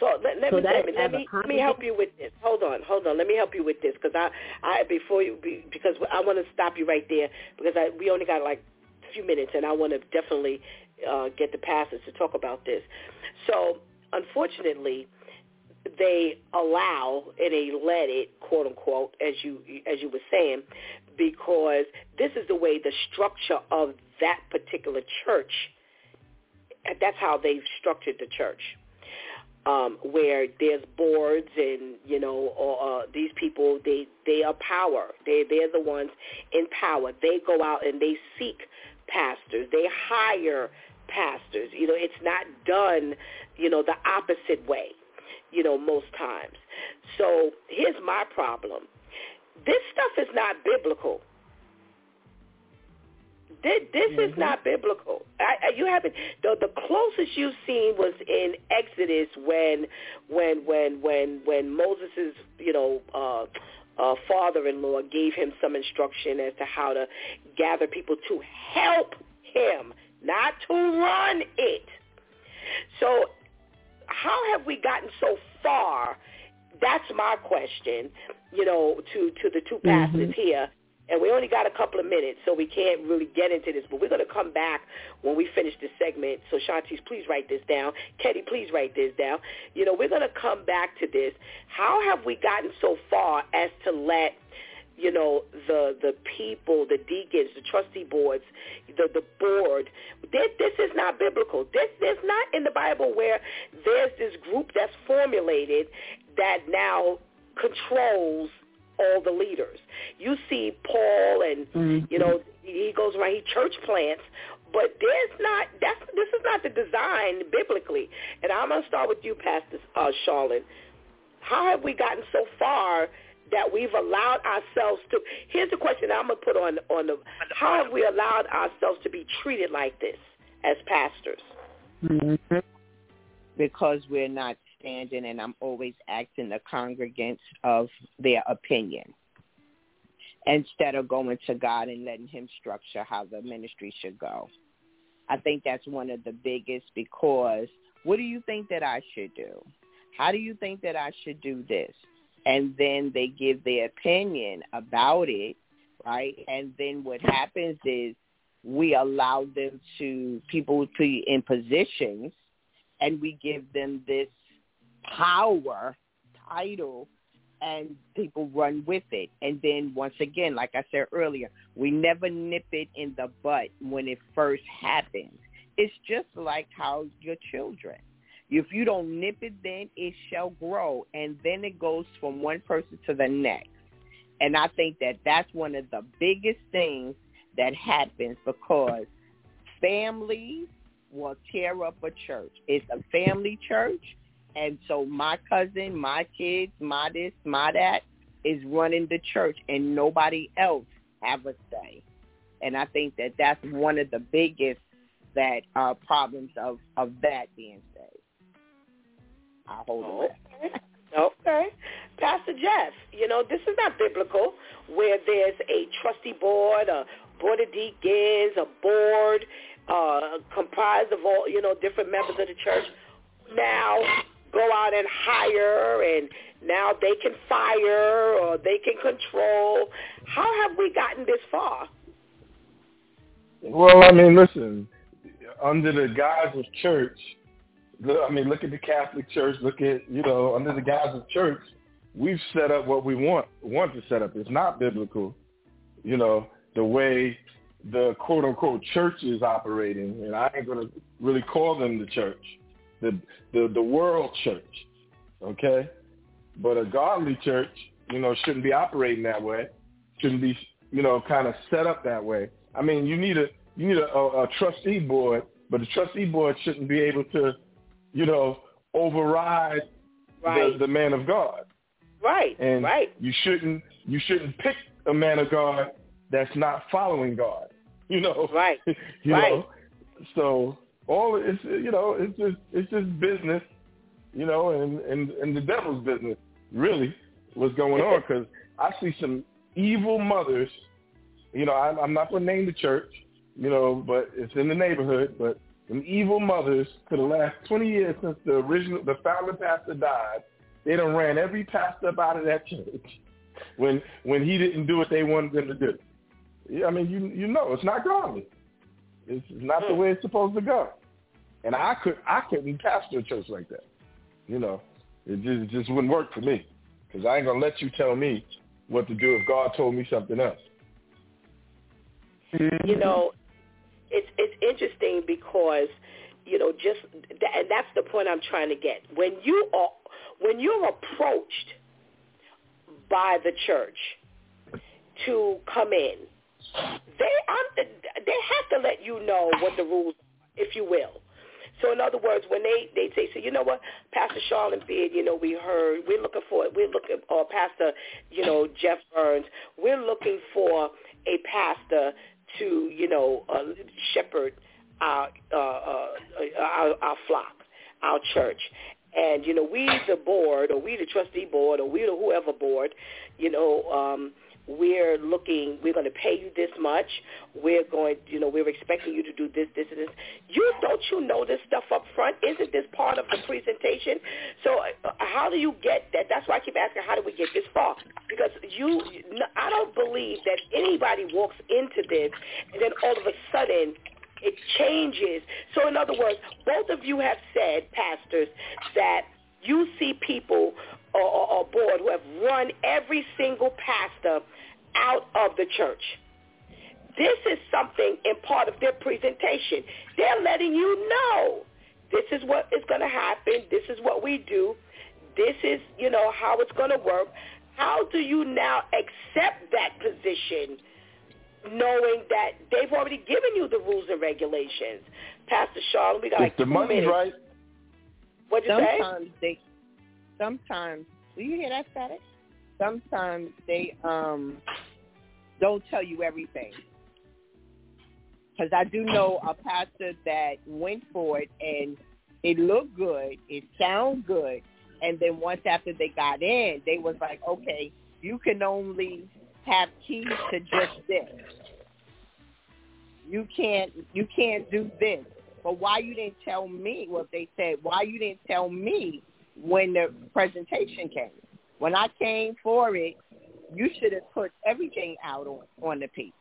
Speaker 2: So let, let
Speaker 7: so
Speaker 2: me let me let me, let me help you with this. Hold on, hold on. Let me help you with this because I I before you because I want to stop you right there because I we only got like a few minutes and I want to definitely uh, get the pastors to talk about this. So unfortunately, they allow and they let it quote unquote as you as you were saying because this is the way the structure of that particular church. That's how they've structured the church um, where there's boards and you know or, uh, these people they they are power. They they're the ones in power. They go out and they seek pastors. They hire pastors. You know it's not done you know the opposite way you know most times. So here's my problem. This stuff is not biblical this, this mm-hmm. is not biblical. I, you haven't. The, the closest you've seen was in Exodus when, when, when, when, when Moses's, you know, uh, uh, father-in-law gave him some instruction as to how to gather people to help him, not to run it. So, how have we gotten so far? That's my question. You know, to to the two pastors mm-hmm. here and we only got a couple of minutes, so we can't really get into this. But we're going to come back when we finish this segment. So Shantice, please write this down. Ketty, please write this down. You know, we're going to come back to this. How have we gotten so far as to let you know the the people, the deacons, the trustee boards, the the board. This, this is not biblical. This is not in the Bible where there's this group that's formulated that now controls all the leaders. You see Paul and mm-hmm. you know he goes around he church plants, but there's not that's this is not the design biblically. And I'm gonna start with you, Pastor uh, Charlotte. How have we gotten so far that we've allowed ourselves to? Here's the question I'm gonna put on on the. How have we allowed ourselves to be treated like this as pastors?
Speaker 11: Mm-hmm. Because we're not understanding and I'm always asking the congregants of their opinion instead of going to God and letting him structure how the ministry should go. I think that's one of the biggest because what do you think that I should do? How do you think that I should do this? And then they give their opinion about it, right? And then what happens is we allow them to people to be in positions and we give them this power title and people run with it. And then once again, like I said earlier, we never nip it in the butt when it first happens. It's just like how your children. If you don't nip it then, it shall grow. And then it goes from one person to the next. And I think that that's one of the biggest things that happens because families will tear up a church. It's a family church. And so my cousin, my kids, my this, my that is running the church and nobody else have a say. And I think that that's one of the biggest that uh, problems of, of that being said. I hold
Speaker 2: oh, okay. okay. Pastor Jeff, you know, this is not biblical where there's a trustee board, a board of deacons, a board uh, comprised of all, you know, different members of the church now go out and hire and now they can fire or they can control. How have we gotten this far?
Speaker 10: Well, I mean, listen, under the guise of church, I mean, look at the Catholic Church. Look at you know, under the guise of church, we've set up what we want want to set up. It's not biblical, you know, the way the quote unquote church is operating, and I ain't gonna really call them the church, the the the world church, okay. But a godly church, you know, shouldn't be operating that way. Shouldn't be, you know, kind of set up that way. I mean, you need a you need a, a, a trustee board, but the trustee board shouldn't be able to you know, override
Speaker 2: right.
Speaker 10: the, the man of God.
Speaker 2: Right.
Speaker 10: And
Speaker 2: right.
Speaker 10: you shouldn't you shouldn't pick a man of God that's not following God. You know.
Speaker 2: Right.
Speaker 10: you
Speaker 2: right.
Speaker 10: know. So all it's you know it's just it's just business, you know, and and and the devil's business really what's going on because I see some evil mothers. You know, I, I'm not going to name the church, you know, but it's in the neighborhood. But some evil mothers for the last 20 years since the original, the founder pastor died. They done ran every pastor up out of that church when when he didn't do what they wanted him to do. Yeah, I mean, you you know, it's not godly. It's not the hmm. way it's supposed to go. And I could I couldn't pastor a church like that. You know, it just it just wouldn't work for me because I ain't gonna let you tell me what to do if God told me something else.
Speaker 2: You know, it's it's interesting because you know just and that's the point I'm trying to get. When you are when you're approached by the church to come in, they they have to let you know what the rules, if you will. So in other words, when they they say, so you know what, Pastor Charlotte Beard, you know, we heard we're looking for we're looking or Pastor, you know, Jeff Burns, we're looking for a pastor to you know uh, shepherd our, uh, uh, our our flock, our church. And you know, we the board, or we the trustee board, or we the whoever board, you know, um, we're looking, we're going to pay you this much. We're going, you know, we're expecting you to do this, this, and this. You don't you know this stuff up front? Isn't this part of the presentation? So uh, how do you get that? That's why I keep asking, how do we get this far? Because you, I don't believe that anybody walks into this and then all of a sudden it changes. So in other words, both of you have said, pastors, that you see people or, or, or board who have run every single pastor out of the church. This is something in part of their presentation. They're letting you know this is what is going to happen. This is what we do. This is, you know, how it's going to work. How do you now accept that position knowing that they've already given you the rules and regulations? Pastor Charlotte, we got like
Speaker 10: the
Speaker 2: two
Speaker 10: money's
Speaker 2: minutes.
Speaker 10: right.
Speaker 2: What'd you
Speaker 11: sometimes
Speaker 2: say?
Speaker 11: they, sometimes, do you hear that static? Sometimes they um don't tell you everything. Because I do know a pastor that went for it and it looked good, it sounded good, and then once after they got in, they was like, okay, you can only have keys to just this. You can't you can't do this. But why you didn't tell me what they said? Why you didn't tell me when the presentation came? When I came for it, you should have put everything out on, on the paper.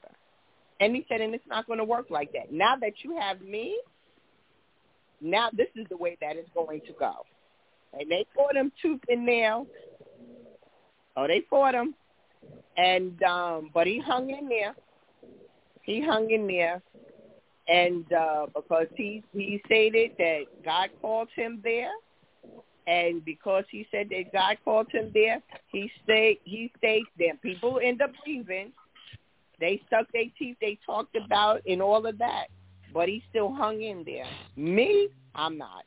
Speaker 11: And he said, and it's not going to work like that. Now that you have me, now this is the way that it's going to go. And they fought him tooth and nail. Oh, they fought him. And um but he hung in there. He hung in there. And uh because he he stated that God called him there and because he said that God called him there, he stayed he stayed there. People end up leaving. They stuck their teeth, they talked about and all of that. But he still hung in there. Me, I'm not.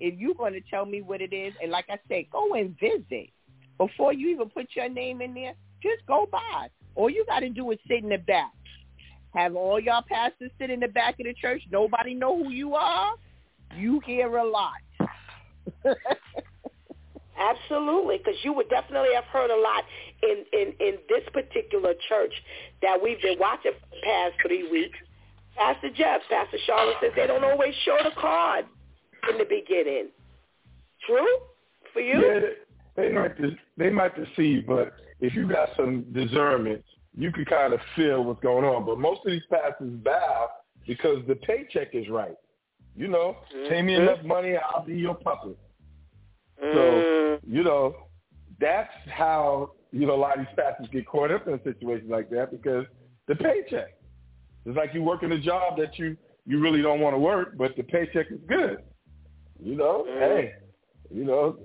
Speaker 11: If you're going to tell me what it is, and like I said, go and visit. Before you even put your name in there, just go by. All you got to do is sit in the back. Have all y'all pastors sit in the back of the church. Nobody know who you are. You hear a lot.
Speaker 2: Absolutely, because you would definitely have heard a lot in, in, in this particular church that we've been watching for the past three weeks. Pastor Jeff, Pastor Charlotte says they don't always show the card in the beginning. True for you?
Speaker 10: Yeah, they, might they might deceive, but if you got some discernment, you can kind of feel what's going on. But most of these pastors bow because the paycheck is right. You know, mm-hmm. pay me enough money, I'll be your puppet. Mm-hmm. So, you know, that's how, you know, a lot of these pastors get caught up in a situation like that because the paycheck. It's like you working a job that you, you really don't want to work, but the paycheck is good. You know, mm-hmm. hey, you know,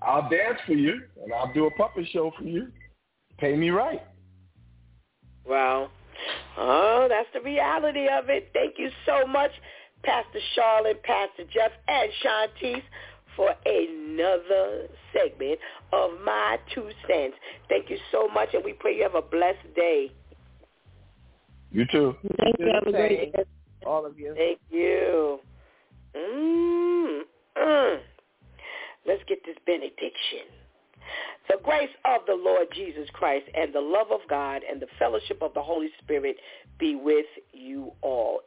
Speaker 10: I'll dance for you and I'll do a puppet show for you. Pay me right.
Speaker 2: Well, oh, that's the reality of it. Thank you so much, Pastor Charlotte, Pastor Jeff, and Shantice for another segment of My Two Cents. Thank you so much, and we pray you have a blessed day.
Speaker 10: You too.
Speaker 11: Thank you. Have a great day, all of you.
Speaker 2: Thank you. Mm, mm. Let's get this benediction. The grace of the Lord Jesus Christ and the love of God and the fellowship of the Holy Spirit be with you all.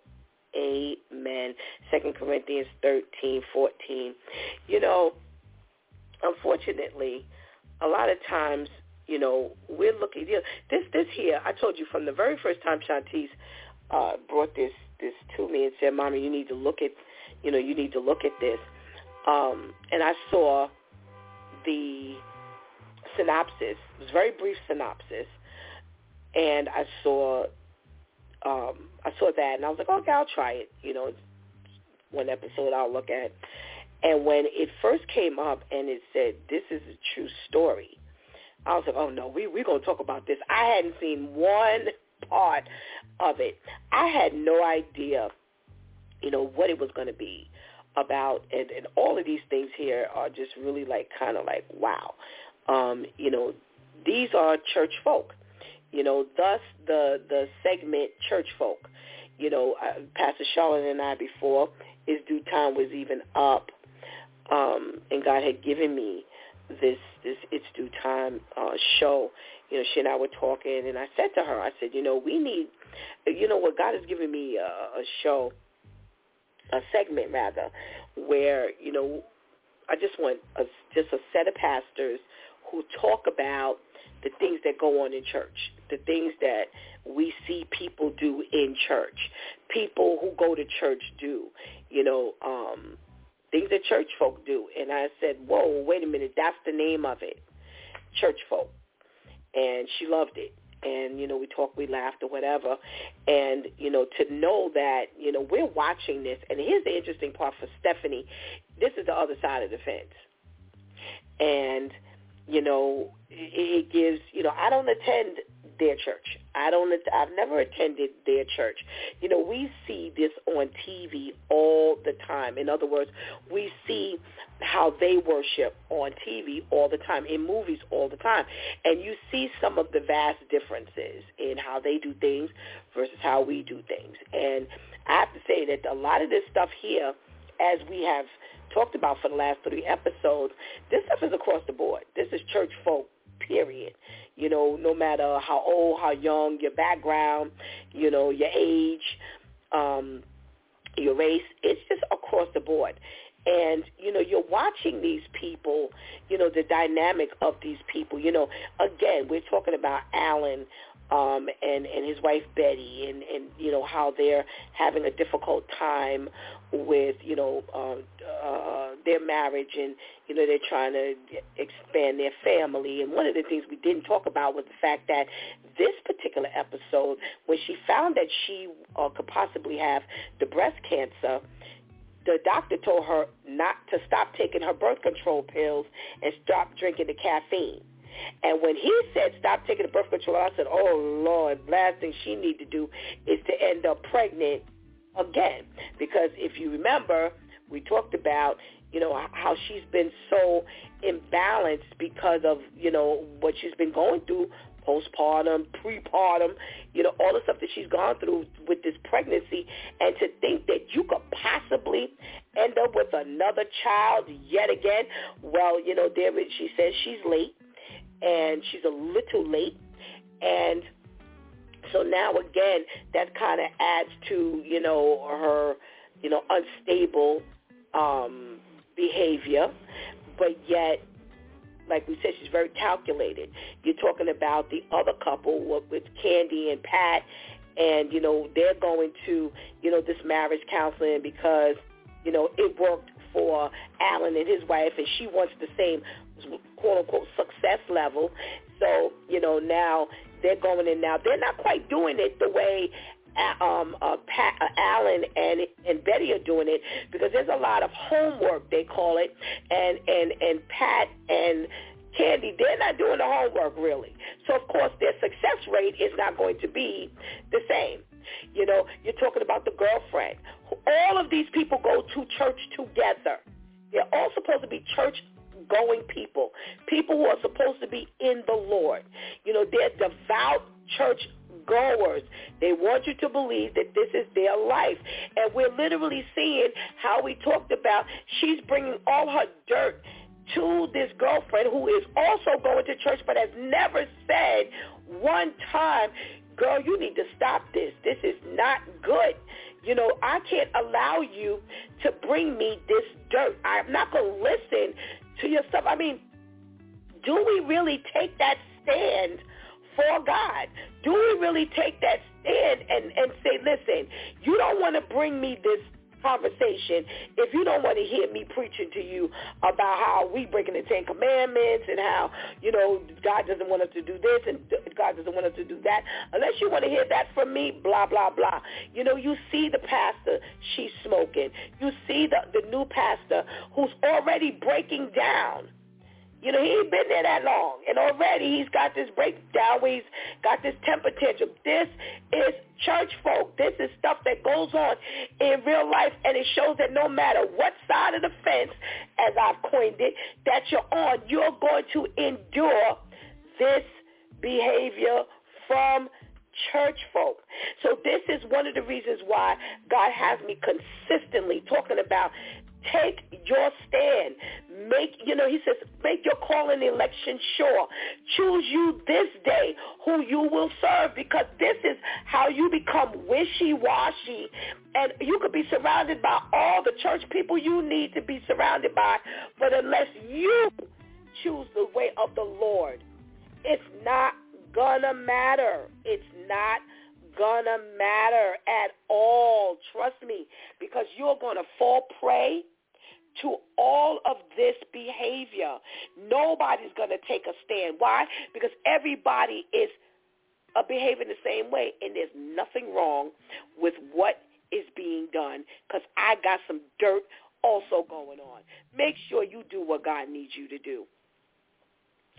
Speaker 2: Amen. Second Corinthians thirteen fourteen. You know, unfortunately, a lot of times, you know, we're looking. You know, this this here, I told you from the very first time Shantice uh, brought this this to me and said, "Mommy, you need to look at, you know, you need to look at this." Um, and I saw the synopsis. It was a very brief synopsis, and I saw um, I saw that, and I was like, okay, I'll try it. You know, it's one episode I'll look at. And when it first came up and it said this is a true story, I was like, oh no, we we're gonna talk about this. I hadn't seen one part of it. I had no idea, you know, what it was going to be about, and, and all of these things here are just really like kind of like wow. Um, you know, these are church folk. You know, thus the the segment church folk. You know, uh, Pastor Charlotte and I before his DEW Time was even up, um, and God had given me this this it's DEW Time uh, show. You know, she and I were talking, and I said to her, I said, you know, we need, you know, what God has given me a, a show, a segment rather, where you know, I just want a, just a set of pastors who talk about the things that go on in church, the things that we see people do in church, people who go to church do, you know, um, things that church folk do. And I said, whoa, wait a minute, that's the name of it, church folk. And she loved it. And, you know, we talked, we laughed or whatever. And, you know, to know that, you know, we're watching this. And here's the interesting part for Stephanie. This is the other side of the fence. And you know, it gives, you know, I don't attend their church. I don't, I've never attended their church. You know, we see this on TV all the time. In other words, we see how they worship on TV all the time, in movies all the time. And you see some of the vast differences in how they do things versus how we do things. And I have to say that a lot of this stuff here, as we have talked about for the last three episodes, this stuff is across the board. This is church folk, period. You know, no matter how old, how young, your background, you know, your age, um, your race, it's just across the board. and you know you're watching these people you know the dynamic of these people you know again we're talking about allan um and and his wife betty and and you know how they're having a difficult time with you know um uh their marriage and you know they're trying to expand their family and one of the things we didn't talk about was the fact that this particular episode when she found that she uh, could possibly have the breast cancer the doctor told her not to stop taking her birth control pills and stop drinking the caffeine. And when he said stop taking the birth control, I said, oh, Lord, last thing she need to do is to end up pregnant again. Because if you remember, we talked about, you know, how she's been so imbalanced because of, you know, what she's been going through postpartum, prepartum, you know, all the stuff that she's gone through with this pregnancy, and to think that you could possibly end up with another child yet again. Well, you know, there she says she's late, and she's a little late, and so now again, that kind of adds to you know her, you know, unstable um, behavior, but yet like we said, she's very calculated. You're talking about the other couple with Candy and Pat, and you know they're going to you know this marriage counseling because you know it worked for Allan and his wife, and she wants the same quote unquote success level. So you know now they're going in now. They're not quite doing it the way um, uh, Pat, uh, Allan and and Betty are doing it because there's a lot of homework they call it, and and and Pat and Candy they're not doing the homework really. So of course their success rate is not going to be the same. You know, you're talking about the girlfriend. All of these people go to church together. They're all supposed to be church going people, people who are supposed to be in the Lord. You know, they're devout church goers. They want you to believe that this is their life. And we're literally seeing how we talked about she's bringing all her dirt to this girlfriend who is also going to church but has never said one time, girl, you need to stop this. This is not good. You know, I can't allow you to bring me this dirt. I'm not going to listen to your stuff. I mean, do we really take that stand for God? Do we really take that stand and, and say, listen, you don't want to bring me this conversation if you don't want to hear me preaching to you about how we breaking the Ten Commandments and how, you know, God doesn't want us to do this and God doesn't want us to do that. Unless you want to hear that from me, blah, blah, blah. You know, you see the pastor, she's smoking. You see the, the new pastor who's already breaking down you know, he ain't been there that long. And already he's got this breakdown where he's got this temper tantrum. This is church folk. This is stuff that goes on in real life. And it shows that no matter what side of the fence, as I've coined it, that you're on, you're going to endure this behavior from church folk. So this is one of the reasons why God has me consistently talking about Take your stand. Make, you know, he says, make your call and election sure. Choose you this day who you will serve because this is how you become wishy-washy. And you could be surrounded by all the church people you need to be surrounded by, but unless you choose the way of the Lord, it's not gonna matter. It's not gonna matter at all. Trust me, because you're gonna fall prey to all of this behavior. Nobody's going to take a stand. Why? Because everybody is uh, behaving the same way, and there's nothing wrong with what is being done because I got some dirt also going on. Make sure you do what God needs you to do.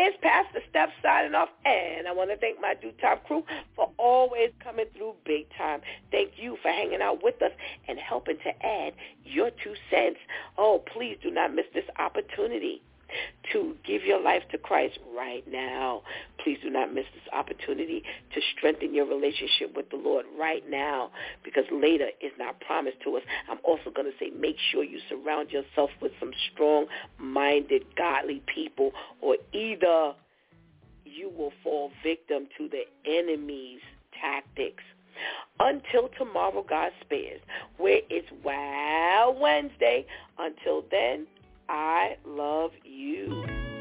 Speaker 2: It's Pastor Steph signing off, and I want to thank my DEW Time crew for always coming through big time. Thank you for hanging out with us and helping to add your two cents. Oh, please do not miss this opportunity. To give your life to Christ right now. Please do not miss this opportunity to strengthen your relationship with the Lord right now because later is not promised to us. I'm also going to say make sure you surround yourself with some strong-minded, godly people or either you will fall victim to the enemy's tactics. Until tomorrow, God spares, where it's Wow Wednesday. Until then, I love you.